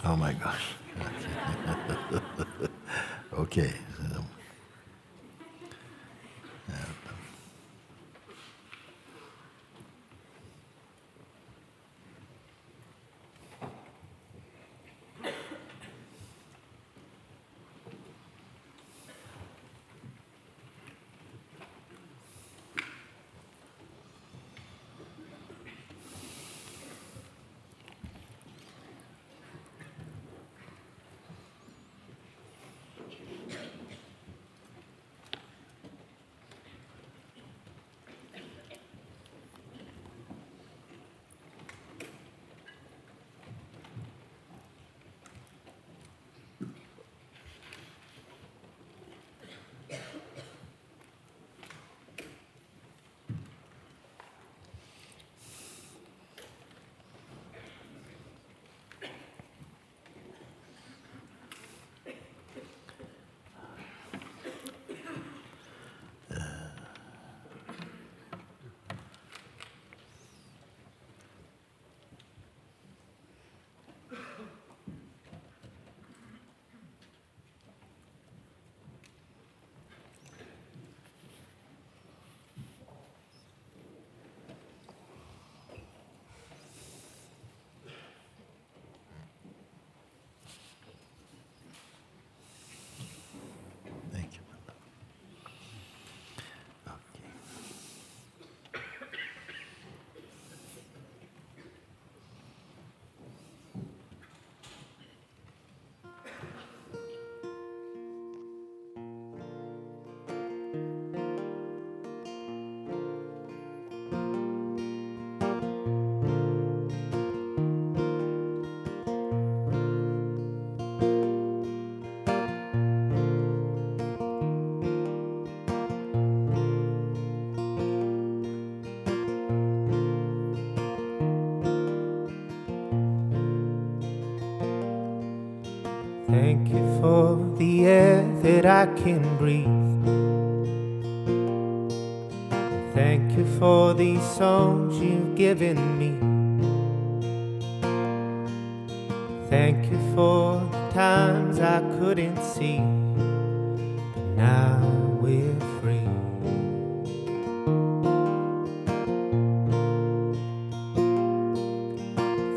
Oh my gosh. (laughs) okay. Thank you for the air that I can breathe. Thank you for these songs you've given me. Thank you for the times I couldn't see. But now we're free.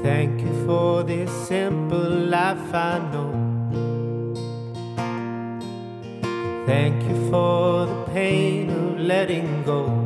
Thank you for this simple life I know. letting go.